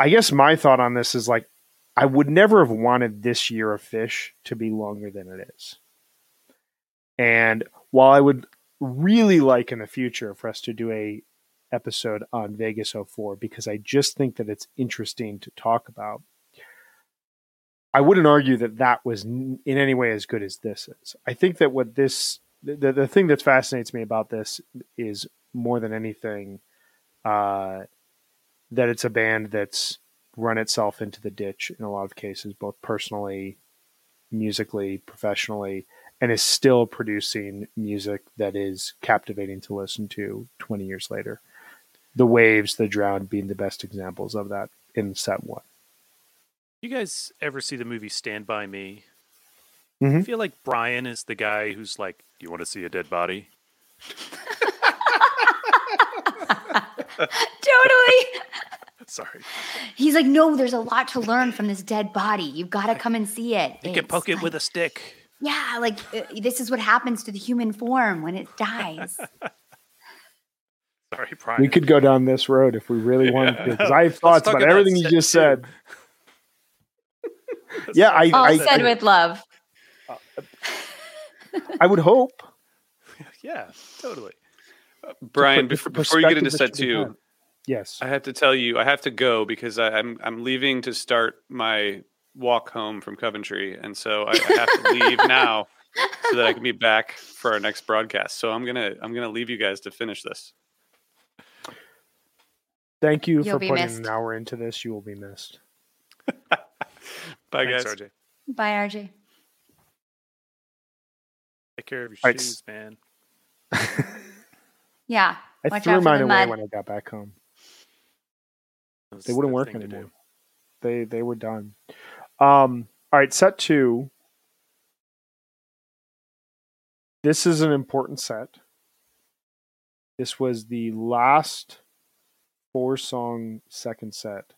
i guess my thought on this is like i would never have wanted this year of Phish to be longer than it is. And while i would really like in the future for us to do a episode on vegas 04 because i just think that it's interesting to talk about i wouldn't argue that that was in any way as good as this is. I think that what this the, the thing that fascinates me about this is more than anything uh, that it's a band that's run itself into the ditch in a lot of cases, both personally, musically, professionally, and is still producing music that is captivating to listen to 20 years later. The Waves, The Drowned being the best examples of that in set one. You guys ever see the movie Stand By Me? Mhm. I feel like Brian is the guy who's like, "Do you want to see a dead body?" totally. Sorry, He's like, no, there's a lot to learn from this dead body. You've got to come and see it. you can It's poke it like- with a stick. Yeah, like uh, this is what happens to the human form when it dies. Sorry, Brian. We could go down this road if we really wanted to, because I have thoughts about about everything you just two. said. Yeah, I, All I, said I, with love. I would hope. Yeah, totally. Brian put before, before you get into set two can. Yes. I have to tell you, I have to go because I, I'm I'm leaving to start my walk home from Coventry, and so I, I have to leave now so that I can be back for our next broadcast. So I'm gonna I'm gonna leave you guys to finish this. Thank you You'll for putting missed. an hour into this. You will be missed. Bye, Thanks, guys. RJ. Bye, RJ. Take care of your Right. shoes, man. Yeah. I Watch threw mine away mud. when I got back home. They wouldn't work thing do. anymore. They they were done. Um, all right, set two. This is an important set. This was the last four song second set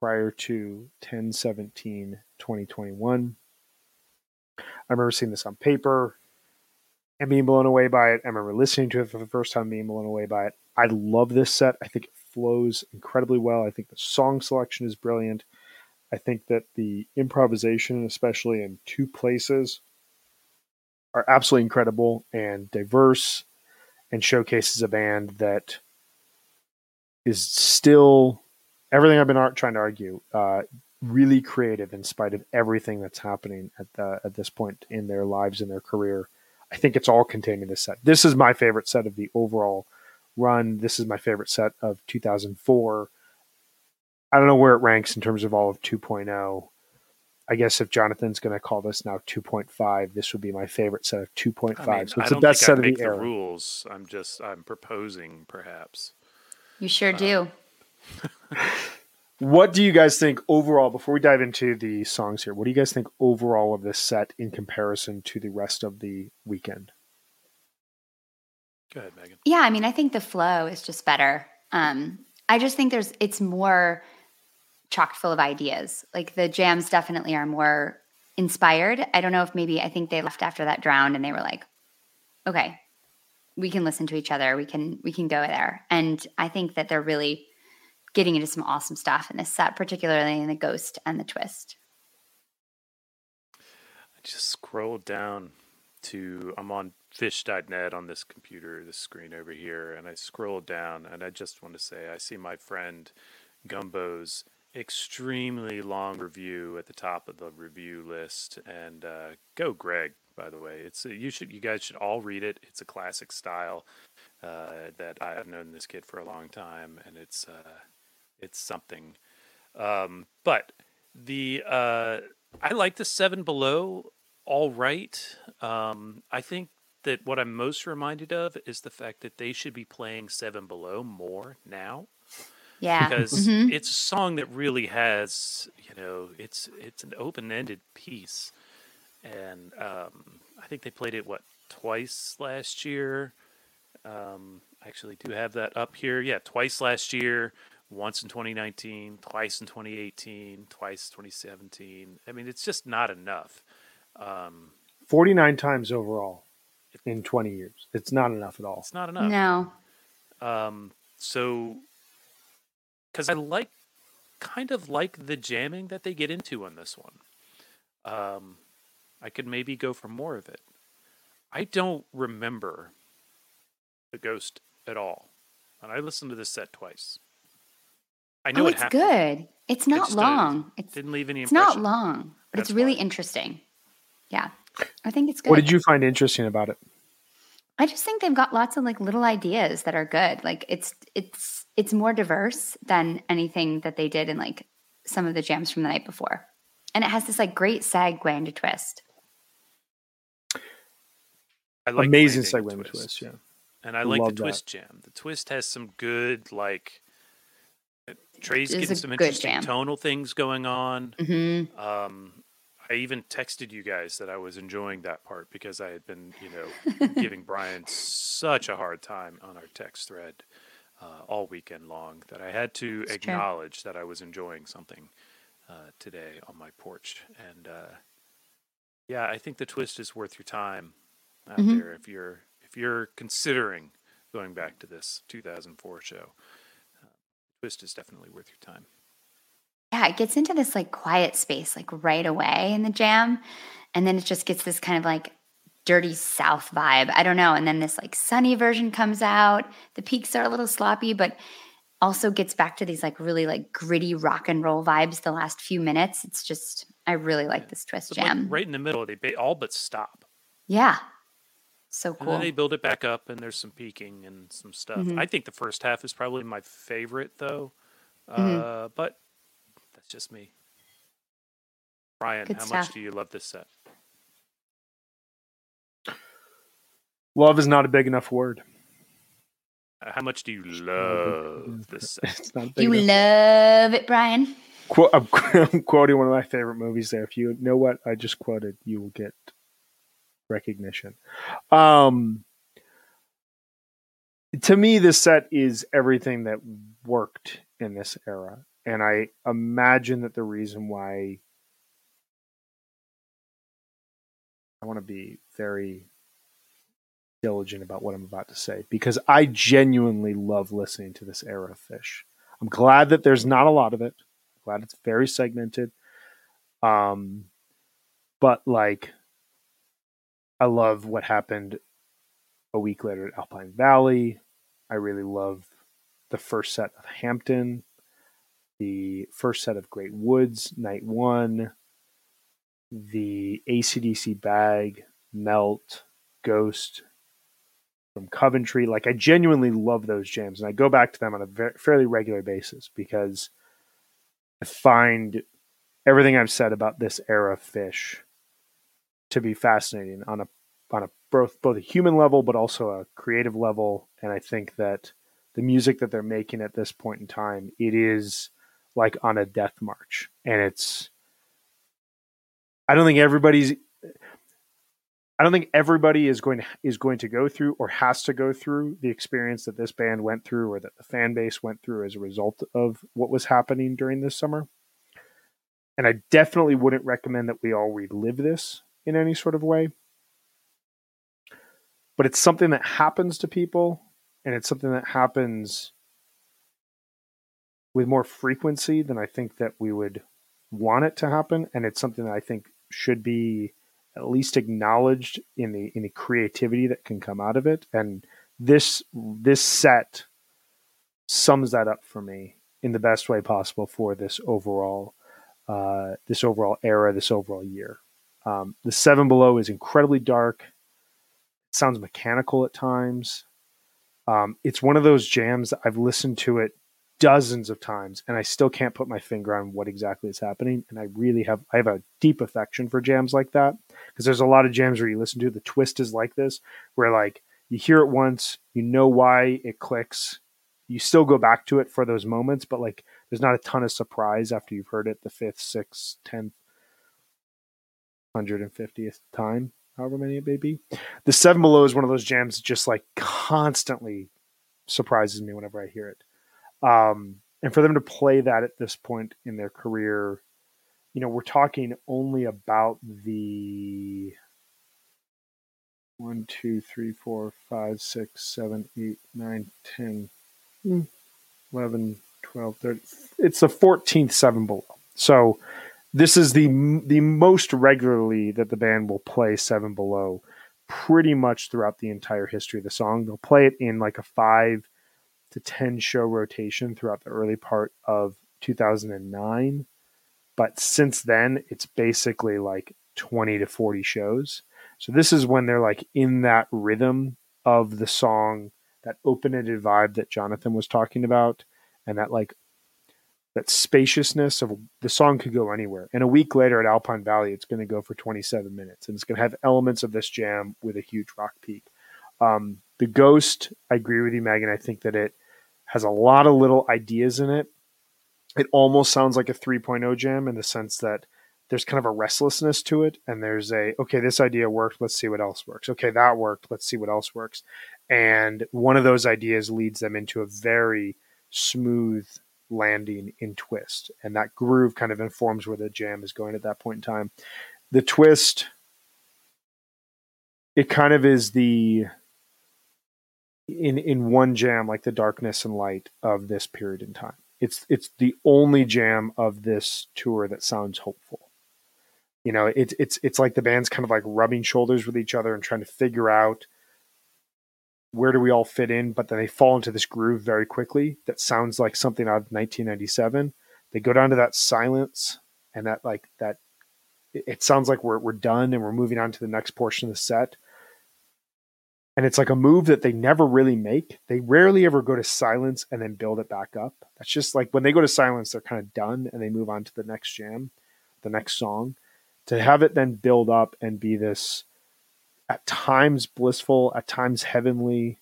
prior to 10 17 2021. I remember seeing this on paper and being blown away by it. I remember listening to it for the first time, being blown away by it. I love this set. I think it flows incredibly well. I think the song selection is brilliant. I think that the improvisation, especially in two places, are absolutely incredible and diverse and showcases a band that is still everything I've been trying to argue, uh, really creative in spite of everything that's happening at the, at this point in their lives and their career. I think it's all contained in this set. This is my favorite set of the overall run. This is my favorite set of 2004. I don't know where it ranks in terms of all of 2.0. I guess if Jonathan's going to call this now 2.5, this would be my favorite set of 2.5. I mean, so it's the best set of the, the era. rules. I'm just I'm proposing perhaps. You sure uh, do. What do you guys think overall, before we dive into the songs here, what do you guys think overall of this set in comparison to the rest of the weekend? Go ahead, Megan. Yeah, I mean, I think the flow is just better. Um, I just think there's it's more chock full of ideas. Like the jams definitely are more inspired. I don't know if maybe I think they left after that drowned and they were like, okay, we can listen to each other. We can we can go there. And I think that they're really getting into some awesome stuff in this set, particularly in the ghost and the twist. I just scrolled down to I'm on Phish.net on this computer, this screen over here, and I scroll down and I just want to say I see my friend Gumbo's extremely long review at the top of the review list and uh, go Greg by the way it's you should you guys should all read it it's a classic style uh, that I have known this kid for a long time and it's uh, it's something um, but the uh, I like the seven below all right um, I think that what I'm most reminded of is the fact that they should be playing Seven Below more now. Yeah. Because Mhm. it's a song that really has, you know, it's it's an open-ended piece, and um, I think they played it what twice last year. Um, I actually do have that up here. Yeah, twice last year, once in 2019, twice in 2018, twice 2017. I mean, it's just not enough. Um, 49 times overall in 20 years. It's not enough at all. it's not enough. No. Um, so, because I like, kind of like the jamming that they get into on this one. Um, I could maybe go for more of it. I don't remember the ghost at all, and I listened to this set twice. I know oh, it it's happened. good. It's not long. It's Didn't leave any it's not long, but That's it's really why. interesting. Yeah. I think it's good. What did you find interesting about it? I just think they've got lots of like little ideas that are good. Like it's it's it's more diverse than anything that they did in like some of the jams from the night before. And it has this like great segue into twist. I like Amazing landing segue the into twist, yeah. And I like the Love that. twist jam. The twist has some good like Trey's getting some interesting jam. tonal things going on. hmm Um, I even texted you guys that I was enjoying that part because I had been, you know, giving Brian such a hard time on our text thread uh, all weekend long that I had to true. acknowledge that I was enjoying something uh, today on my porch. And uh, yeah, I think the twist is worth your time out Mhm. there if you're if you're considering going back to this 2004 show. Twist is definitely worth your time. Yeah, it gets into this like quiet space like right away in the jam. And then it just gets this kind of like dirty south vibe. I don't know. And then this like sunny version comes out. The peaks are a little sloppy, but also gets back to these like really like gritty rock and roll vibes the last few minutes. It's just I really like this twist But like, jam. right in the middle, they all but stop. Yeah. So And cool. then they build it back up, and there's some peaking and some stuff. Mhm. I think the first half is probably my favorite, though. Mhm. Uh, but that's just me. Brian, Good how stuff. much do you love this set? Love is not a big enough word. Uh, how much do you love this set? It's not big you enough. love it, Brian. Qu- I'm, I'm quoting one of my favorite movies there. If you know what I just quoted, you will get recognition. Um, to me, this set is everything that worked in this era. And I imagine that the reason why I want to be very diligent about what I'm about to say because I genuinely love listening to this era of Phish. I'm glad that there's not a lot of it. I'm glad it's very segmented. Um, but like, I love what happened a week later at Alpine Valley. I really love the first set of Hampton, the first set of Great Woods, Night One, the ACDC Bag, Melt, Ghost, from Coventry. Like I genuinely love those jams, and I go back to them on a fairly regular basis because I find everything I've said about this era of Phish to be fascinating on a on a both both a human level but also a creative level. And I think that the music that they're making at this point in time, it is like on a death march, and it's. I don't think everybody's I don't think everybody is going to is going to go through or has to go through the experience that this band went through or that the fan base went through as a result of what was happening during this summer. And I definitely wouldn't recommend that we all relive this in any sort of way. But it's something that happens to people and it's something that happens with more frequency than I think that we would want it to happen and it's something that I think should be at least acknowledged in the in the creativity that can come out of it. And this this set sums that up for me in the best way possible for this overall uh, this overall era, this overall year. Um, the Seven Below is incredibly dark. It sounds mechanical at times. Um, it's one of those jams that I've listened to it dozens of times and I still can't put my finger on what exactly is happening. And I really have I have a deep affection for jams like that because there's a lot of jams where you listen to the twist is like this, where like you hear it once, you know why it clicks, you still go back to it for those moments, but like there's not a ton of surprise after you've heard it the fifth, sixth, tenth, hundred and fiftieth time, however many it may be. The Seven Below is one of those jams that just like constantly surprises me whenever I hear it. Um, and for them to play that at this point in their career, you know, we're talking only about the one, two, three, four, five, six, seven, eight, nine, 10, 11, 12, 13. It's the 14th seven below. So this is the the most regularly that the band will play seven below pretty much throughout the entire history of the song. They'll play it in like a five to 10 show rotation throughout the early part of 2009. But since then, it's basically like 20 to 40 shows. So this is when they're like in that rhythm of the song, that open ended vibe that Jonathan was talking about, and that like that spaciousness of the song could go anywhere. And a week later at Alpine Valley, it's going to go for 27 minutes, and it's going to have elements of this jam with a huge rock peak. Um, the Ghost, I agree with you, Megan. I think that it has a lot of little ideas in it. It almost sounds like a 3.0 jam in the sense that there's kind of a restlessness to it and there's a okay this idea worked let's see what else works okay that worked let's see what else works and one of those ideas leads them into a very smooth landing in twist and that groove kind of informs where the jam is going at that point in time the twist it kind of is the in in one jam like the darkness and light of this period in time. It's it's the only jam of this tour that sounds hopeful. You know, it's it's it's like the band's kind of like rubbing shoulders with each other and trying to figure out where do we all fit in, but then they fall into this groove very quickly that sounds like something out of 1997. They go down to that silence and that like that it sounds like we're we're done and we're moving on to the next portion of the set and it's like a move that they never really make. They rarely ever go to silence and then build it back up. That's just like when they go to silence, they're kind of done and they move on to the next jam, the next song. To have it then build up and be this at times blissful, at times heavenly,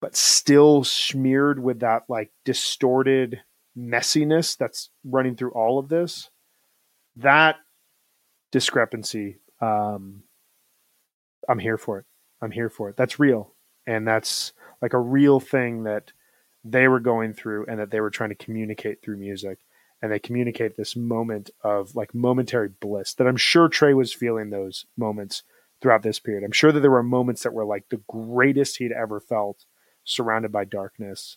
but still smeared with that like distorted messiness that's running through all of this. That discrepancy, um, I'm here for it. I'm here for it. That's real. And that's like a real thing that they were going through and that they were trying to communicate through music and they communicate this moment of like momentary bliss that I'm sure Trey was feeling those moments throughout this period. I'm sure that there were moments that were like the greatest he'd ever felt surrounded by darkness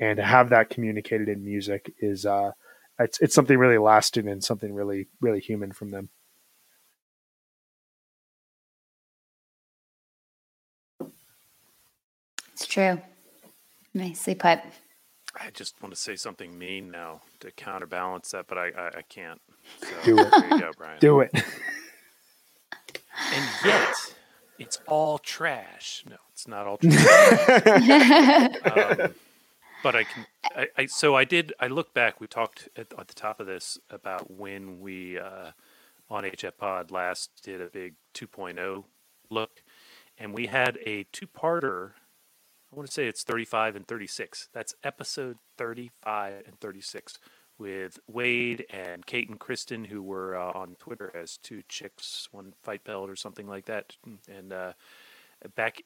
and to have that communicated in music is uh it's it's something really lasting and something really really human from them. It's true. Nicely put. I just want to say something mean now to counterbalance that, but I I, I can't. So Do it. There you go, Brian. Do it. And yet, it's all trash. No, it's not all trash. um, but I can. I, I so I did. I look back. We talked at, at the top of this about when we uh, on HF Pod last did a big 2.0 look, and we had a two-parter. I want to say it's 35 and 36. That's episode 35 and 36 with Wade and Kate and Kristen, who were uh, on Twitter as two chicks, one fight belt or something like that. And uh, back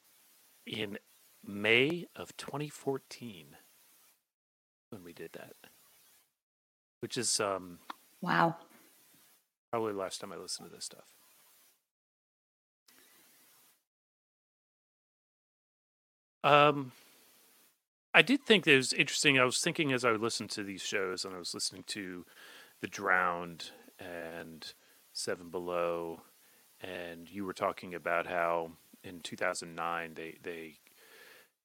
in May of 2014 when we did that, which is um, wow. probably the last time I listened to this stuff. Um, I did think it was interesting. I was thinking as I listened to these shows, and I was listening to The Drowned and Seven Below, and you were talking about how in 2009 they they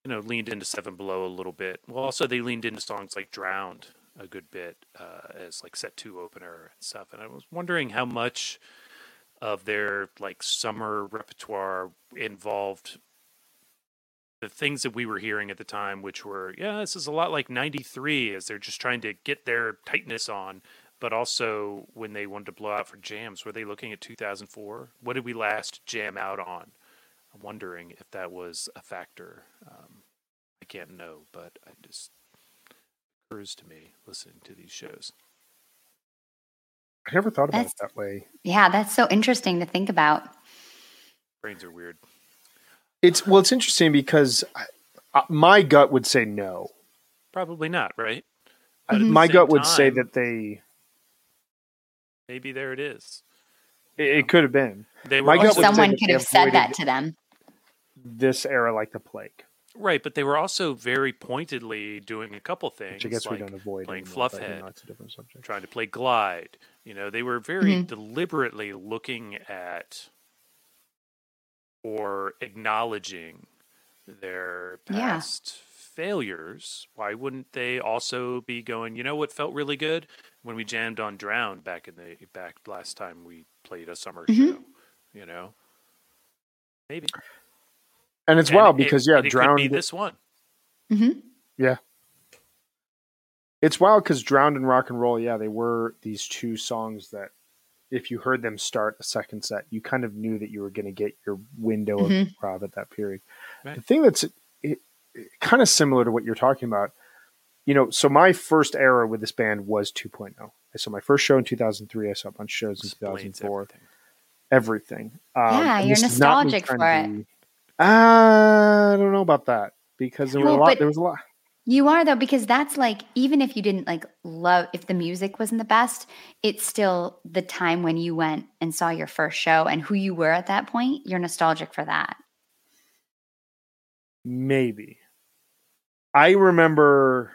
you know leaned into Seven Below a little bit. Well, also they leaned into songs like Drowned a good bit uh, as like set two opener and stuff. And I was wondering how much of their like summer repertoire involved the things that we were hearing at the time, which were, yeah, this is a lot like 93 as they're just trying to get their tightness on. But also, when they wanted to blow out for jams, were they looking at 2004? What did we last jam out on? I'm wondering if that was a factor. Um, I can't know, but I just occurs to me listening to these shows. I never thought about That's- it that way. Yeah, that's so interesting to think about. Brains are weird. It's well, it's interesting because I, uh, my gut would say no. Probably not, right? Mhm. But at the My gut would say that they maybe there it is. it, it could have been They were My gut also, would Someone could have said that to them. this era like the plague, right, but they were also very pointedly doing a couple things. which I guess like we don't avoid. playing anymore, but, you Fluffhead. know, a different subject. trying to play glide. You know, they were very Mhm. deliberately looking at or acknowledging their Yeah. past failures. Why wouldn't they also be going, you know what felt really good? When we jammed on Drowned back in the back last time we played a summer Mhm. show, you know? Maybe. And it's And wild it- because yeah, and it could drowned. be this one. hmm Yeah. It's wild because drowned and rock and roll. Yeah, they were these two songs that, if you heard them start a second set, you kind of knew that you were going to get your window of Mhm. improv at that period. Right. The thing that's it, kind of similar to what you're talking about, you know. So my first era with this band was 2.0. I saw my first show in 2003. I saw a bunch of shows in Explains 2004. everything. Everything. Um, Yeah, you're this is not me nostalgic for it. be- Uh, I don't know about that because there were a lot. but- There was a lot. You are though, because that's like even if you didn't like love if the music wasn't the best, it's still the time when you went and saw your first show and who you were at that point. You're nostalgic for that. Maybe. I remember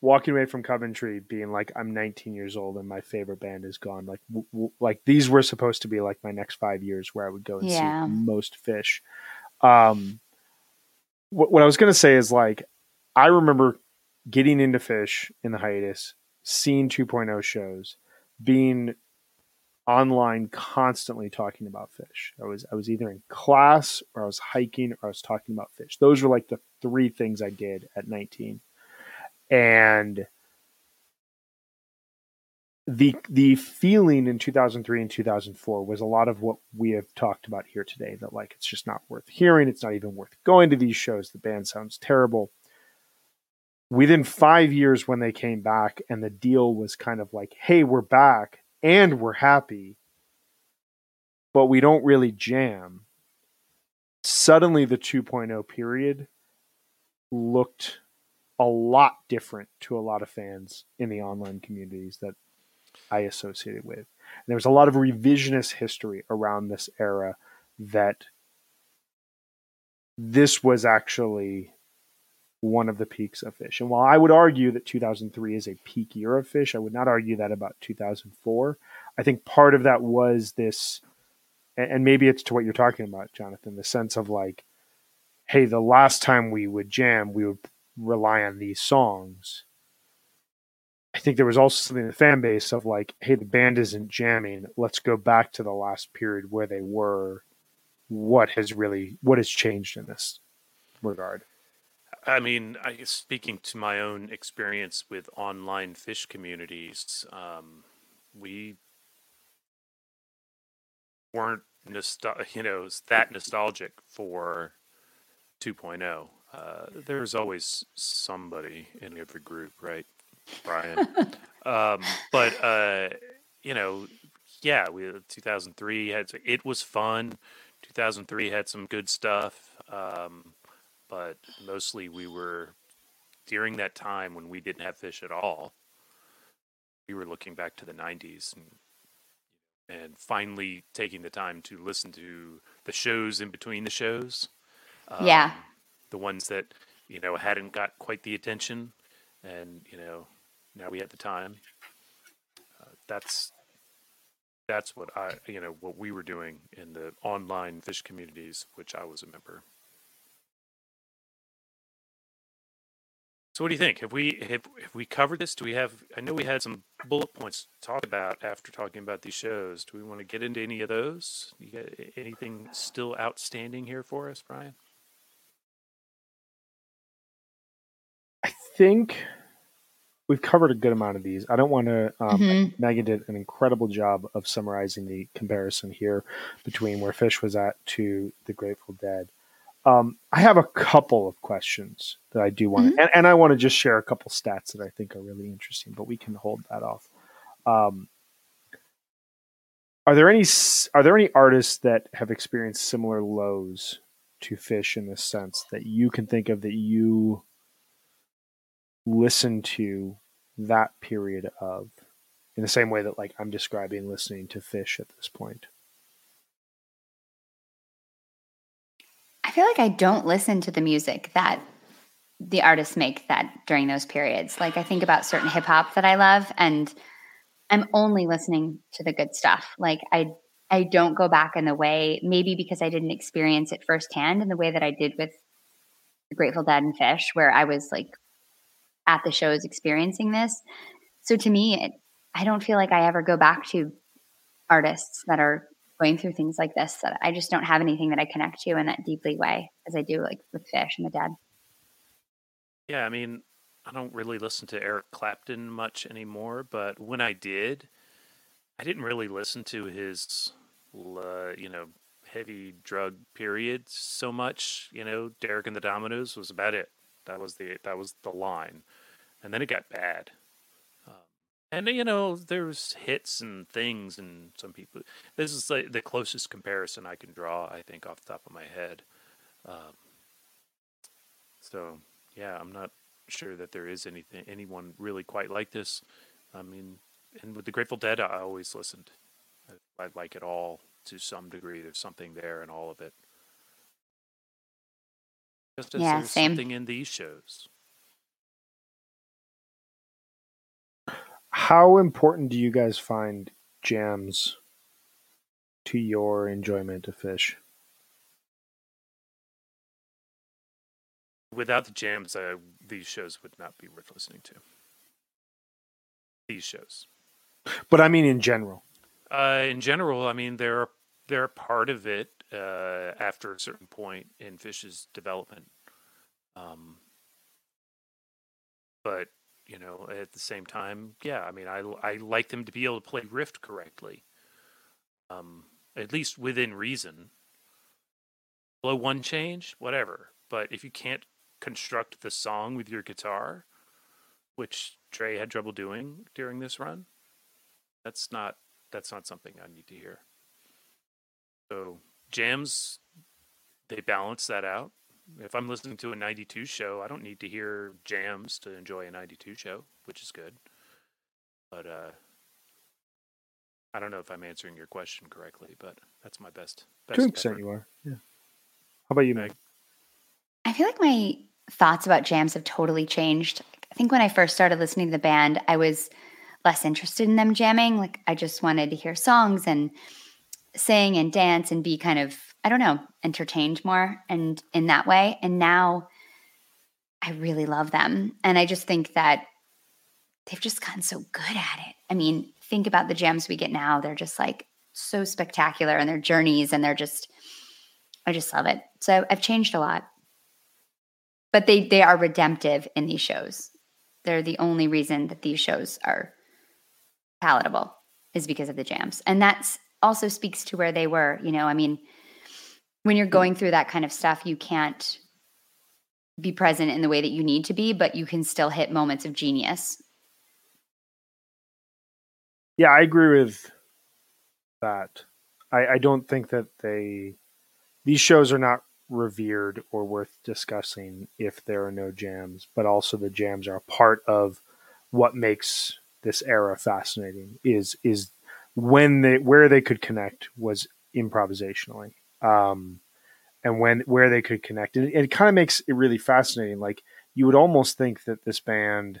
walking away from Coventry being like, I'm 19 years old and my favorite band is gone. Like, w- w- like these were supposed to be like my next five years where I would go and Yeah. see most Phish. Um, what, what I was going to say is like, I remember getting into Phish in the hiatus, seeing 2.0 shows, being online constantly talking about Phish. I was I was either in class or I was hiking or I was talking about Phish. Those were like the three things I did at 19. And the the feeling in 2003 and 2004 was a lot of what we have talked about here today that like it's just not worth hearing, it's not even worth going to these shows. The band sounds terrible. Within 5 years when they came back and the deal was kind of like, "Hey, we're back and we're happy." but we don't really jam. Suddenly, the 2.0 period looked a lot different to a lot of fans in the online communities that I associated with. And there was a lot of revisionist history around this era that this was actually one of the peaks of Phish. And while I would argue that 2003 is a peak year of Phish, I would not argue that about 2004. I think part of that was this, and maybe it's to what you're talking about, Jonathan, the sense of like, hey, the last time we would jam, we would rely on these songs. I think there was also something in the fan base of like, hey, the band isn't jamming. Let's go back to the last period where they were. What has really what has changed in this regard? I mean, I, speaking to my own experience with online Phish communities, um, we weren't nostal- you know that nostalgic for 2.0. Uh, there's always somebody in every group, right, Brian? um, but uh, you know, yeah, we 2003 had it was fun. 2003 had some good stuff. Um, but mostly we were during that time when we didn't have Phish at all. We were looking back to the '90s and and finally taking the time to listen to the shows in between the shows. Um, yeah, the ones that you know hadn't got quite the attention, and you know now we had the time. Uh, that's that's what I you know what we were doing in the online Phish communities, which I was a member. So what do you think? Have we have, have we covered this? Do we have? I know we had some bullet points to talk about after talking about these shows. Do we want to get into any of those? You got anything still outstanding here for us, Brian? I think we've covered a good amount of these. I don't want to. Um, mm-hmm. Megan did an incredible job of summarizing the comparison here between where Phish was at to the Grateful Dead. Um, I have a couple of questions that I do want, mm-hmm. and, and, I want to just share a couple stats that I think are really interesting, but we can hold that off. Um, are there any are there any artists that have experienced similar lows to Phish in this sense that you can think of that you listen to that period of in the same way that like I'm describing listening to Phish at this point? Feel like I don't listen to the music that the artists make that during those periods. Like I think about certain hip hop that I love and I'm only listening to the good stuff. Like I I don't go back in the way maybe because I didn't experience it firsthand in the way that I did with Grateful Dead and Phish where I was like at the shows experiencing this. So to me, it, I don't feel like I ever go back to artists that are going through things like this that I just don't have anything that I connect to in that deeply way as I do like with Phish and the dead. Yeah, I mean, I don't really listen to Eric Clapton much anymore, but when I did, I didn't really listen to his, uh, you know, heavy drug period so much. You know, Derek and the Dominos was about it. That was the that was the line, and then it got bad. And you know, there's hits and things, and some people. This is like the closest comparison I can draw, I think, off the top of my head. Um, so yeah, I'm not sure that there is anything anyone really quite like this. I mean, and with the Grateful Dead, I always listened. I, I like it all to some degree. There's something there in all of it. Just as yeah, there's same. something in these shows. How important do you guys find jams to your enjoyment of Phish? Without the jams, uh, these shows would not be worth listening to. These shows, but I mean in general. Uh, in general, I mean they're they're part of it uh, after a certain point in Phish's development. Um, but you know, at the same time, yeah, I mean, I, I like them to be able to play Rift correctly, um, at least within reason. Blow one change, whatever. But if you can't construct the song with your guitar, which Trey had trouble doing during this run, that's not that's not something I need to hear. So jams, they balance that out. If I'm listening to a 92 show, I don't need to hear jams to enjoy a 92 show, which is good. But uh, I don't know if I'm answering your question correctly, but that's my best. best To an extent, you are. Yeah. How about you, Meg? I feel like my thoughts about jams have totally changed. I think when I first started listening to the band, I was less interested in them jamming. Like I just wanted to hear songs and sing and dance and be kind of, I don't know, entertained more and in that way. And now I really love them. And I just think that they've just gotten so good at it. I mean, think about the jams we get now. They're just like so spectacular and their journeys and they're just I just love it. So I've changed a lot. But they they are redemptive in these shows. They're the only reason that these shows are palatable is because of the jams. And that's also speaks to where they were, you know, I mean, when you're going through that kind of stuff, you can't be present in the way that you need to be, but you can still hit moments of genius. Yeah, I agree with that. I, I don't think that they these shows are not revered or worth discussing if there are no jams, but also the jams are a part of what makes this era fascinating is is when they where they could connect was improvisationally. Um, and when where they could connect. And it, it kind of makes it really fascinating. Like you would almost think that this band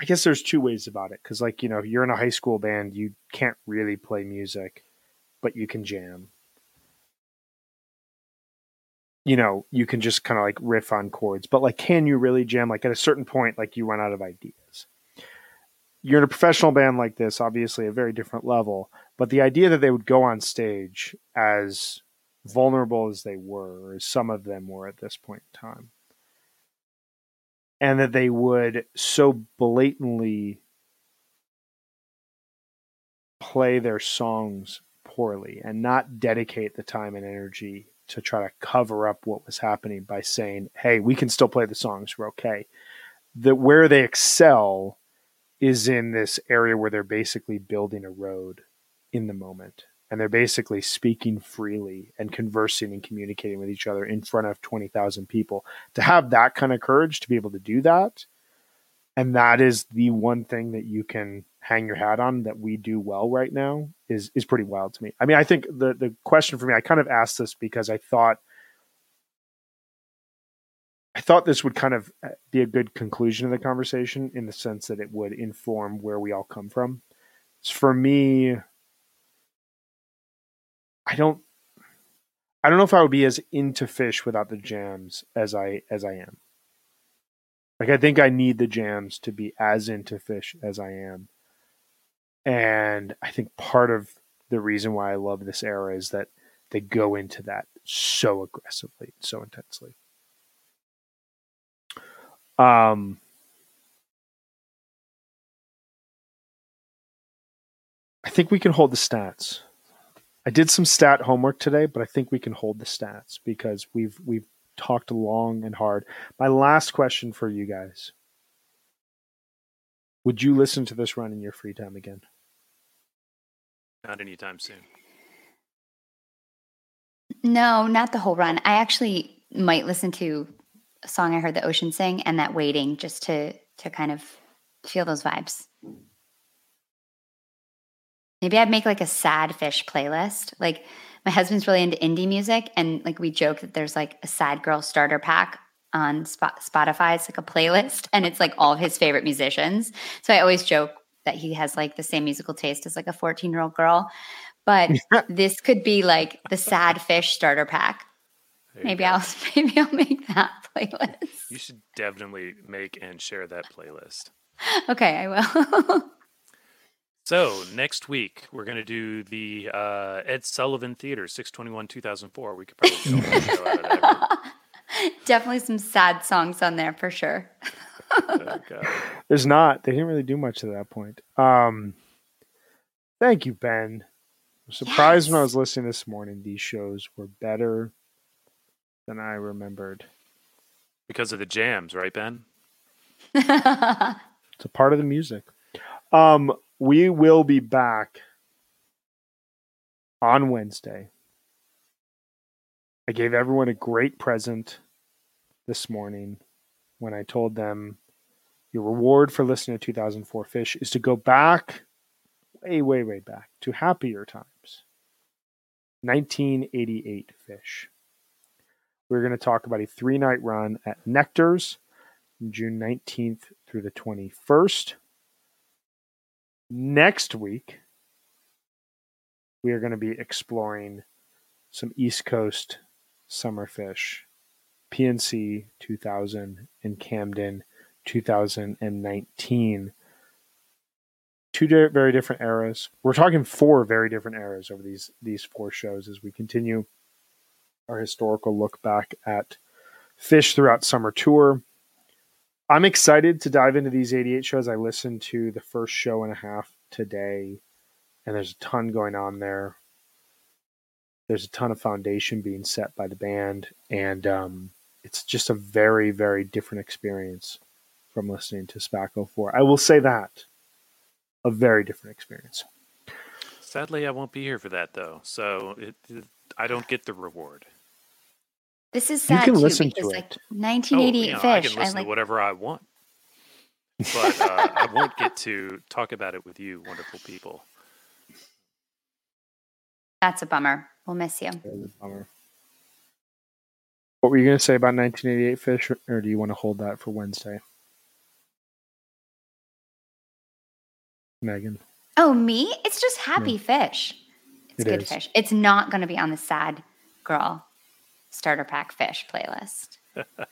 I guess there's two ways about it because, like, you know, you're in a high school band, you can't really play music, but you can jam you know, you can just kind of like riff on chords. But like, can you really jam? Like at a certain point, like you run out of ideas. You're in a professional band like this, obviously a very different level. But the idea that they would go on stage as vulnerable as they were, as some of them were at this point in time, and that they would so blatantly play their songs poorly and not dedicate the time and energy to try to cover up what was happening by saying, "Hey, we can still play the songs. We're okay." That where they excel is in this area where they're basically building a road in the moment and they're basically speaking freely and conversing and communicating with each other in front of 20,000 people. To have that kind of courage to be able to do that, and that is the one thing that you can hang your hat on that we do well right now is is pretty wild to me. I mean, I think the the question for me, I kind of asked this because I thought I thought this would kind of uh, be a good conclusion of the conversation in the sense that it would inform where we all come from. For me, I don't I don't know if I would be as into Phish without the jams as I as I am. Like I think I need the jams to be as into Phish as I am. And I think part of the reason why I love this era is that they go into that so aggressively, so intensely. Um, I think we can hold the stats. I did some stat homework today, but I think we can hold the stats because we've we've talked long and hard. My last question for you guys. Would you listen to this run in your free time again? Not anytime soon. No, not the whole run. I actually might listen to a song I heard the ocean sing and that waiting just to to kind of feel those vibes. Maybe I'd make like a sad Phish playlist. Like my husband's really into indie music and like we joke that there's like a sad girl starter pack on Spotify. It's like a playlist and it's like all of his favorite musicians. So I always joke that he has like the same musical taste as like a 14 year old girl. But this could be like the sad Phish starter pack. Maybe I'll maybe I'll make that playlist. You should definitely make and share that playlist. Okay, I will. So next week we're gonna do the uh, Ed Sullivan Theater, six twenty one two thousand four. We could probably get a show out of that. Definitely some sad songs on there for sure. There's not. They didn't really do much at that point. Um, thank you, Ben. I'm surprised yes. when I was listening this morning. These shows were better than I remembered. Because of the jams, right, Ben? it's a part of the music. Um, we will be back on Wednesday. I gave everyone a great present this morning when I told them your reward for listening to 2004 Phish is to go back, way, way, way back to happier times. 1988 Phish. We're going to talk about a three night run at Nectar's June 19th through the 21st. Next week, we are going to be exploring some East Coast summer Phish. PNC 2000 and Camden 2019. Two very different eras. We're talking four very different eras over these these four shows as we continue our historical look back at Phish throughout summer tour. I'm excited to dive into these 88 shows. I listened to the first show and a half today, and there's a ton going on there. There's a ton of foundation being set by the band, and um, it's just a very, very different experience from listening to SPAC '04. I will say that. A very different experience. Sadly, I won't be here for that though, so it, it, I don't get the reward. This is sad you can too, listen to because it. like Oh, 1988 you know, I Phish. can I, listen like to whatever I want, but uh, I won't get to talk about it with you, wonderful people. that's a bummer. We'll miss you. Bummer. What were you going to say about 1988 Phish, or do you want to hold that for Wednesday? Megan. Oh, me? It's just happy Phish. It's It good is. Phish. It's not going to be on the sad girl starter pack Phish playlist.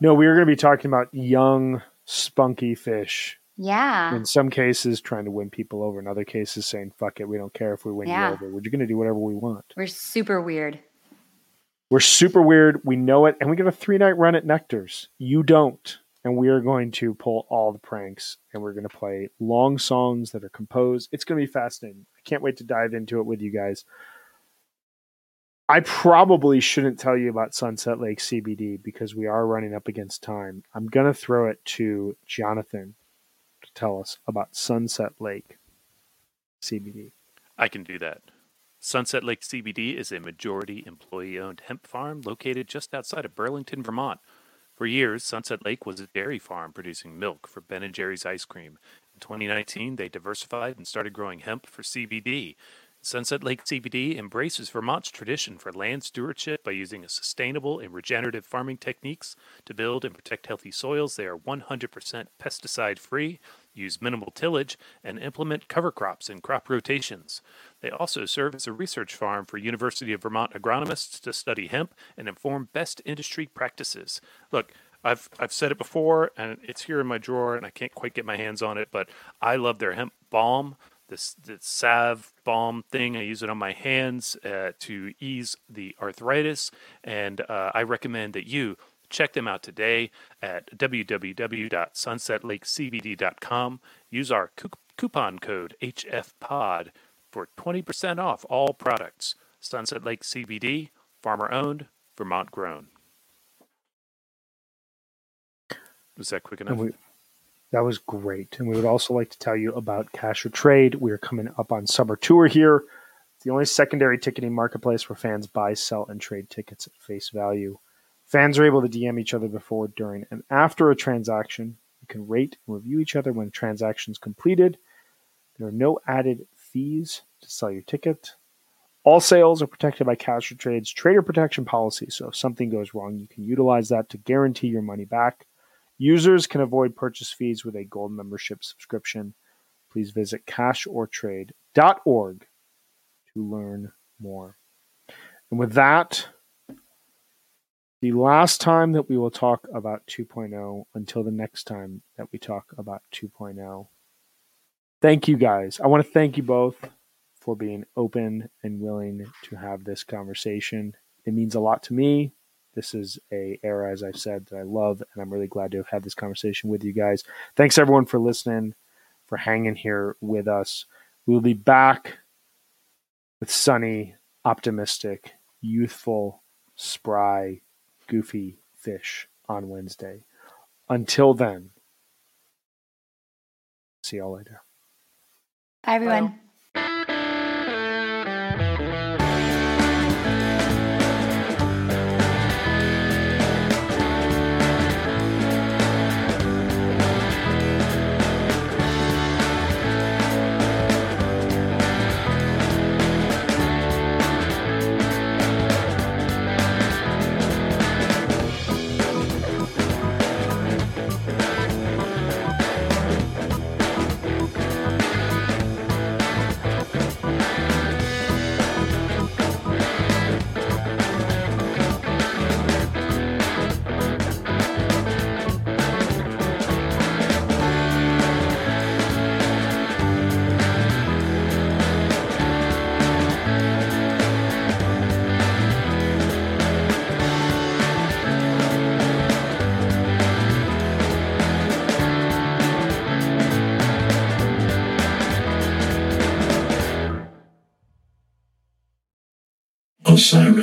No, we were going to be talking about young, spunky Phish. Yeah. In some cases, trying to win people over. In other cases, saying, fuck it, we don't care if we win Yeah. you over. We're going to do whatever we want. We're super weird. We're super weird. We know it. And we get a three night run at Nectar's. You don't. And we are going to pull all the pranks and we're going to play long songs that are composed. It's going to be fascinating. I can't wait to dive into it with you guys. I probably shouldn't tell you about Sunset Lake CBD because we are running up against time. I'm going to throw it to Jonathan to tell us about Sunset Lake CBD. I can do that. Sunset Lake CBD is a majority employee owned hemp farm located just outside of Burlington, Vermont. For years, Sunset Lake was a dairy farm producing milk for Ben and Jerry's ice cream. In 2019, they diversified and started growing hemp for CBD. Sunset Lake CBD embraces Vermont's tradition for land stewardship by using sustainable and regenerative farming techniques to build and protect healthy soils. They are 100% pesticide free, use minimal tillage, and implement cover crops and crop rotations. They also serve as a research farm for University of Vermont agronomists to study hemp and inform best industry practices. Look, I've I've said it before, and it's here in my drawer, and I can't quite get my hands on it. But I love their hemp balm, this this salve balm thing. I use it on my hands uh, to ease the arthritis, and uh, I recommend that you check them out today at www.sunsetlakecbd.com. Use our coup- coupon code HFPOD for 20% off all products. Sunset Lake CBD, farmer owned, Vermont grown. Was that quick enough? That was great. And we would also like to tell you about Cash or Trade. We are coming up on summer tour here. It's the only secondary ticketing marketplace where fans buy, sell, and trade tickets at face value. Fans are able to DM each other before, during, and after a transaction. You can rate and review each other when transactions completed. There are no added fees to sell your ticket. All sales are protected by Cash or Trade's trader protection policy. So if something goes wrong, you can utilize that to guarantee your money back. Users can avoid purchase fees with a gold membership subscription. Please visit cashortrade.org to learn more. And with that, the last time that we will talk about 2.0 until the next time that we talk about 2.0. Thank you guys. I want to thank you both for being open and willing to have this conversation. It means a lot to me. This is a era, as I've said, that I love, and I'm really glad to have had this conversation with you guys. Thanks everyone for listening, for hanging here with us. We will be back with sunny, optimistic, youthful, spry, goofy Phish on Wednesday. Until then, see y'all later. Bye, everyone.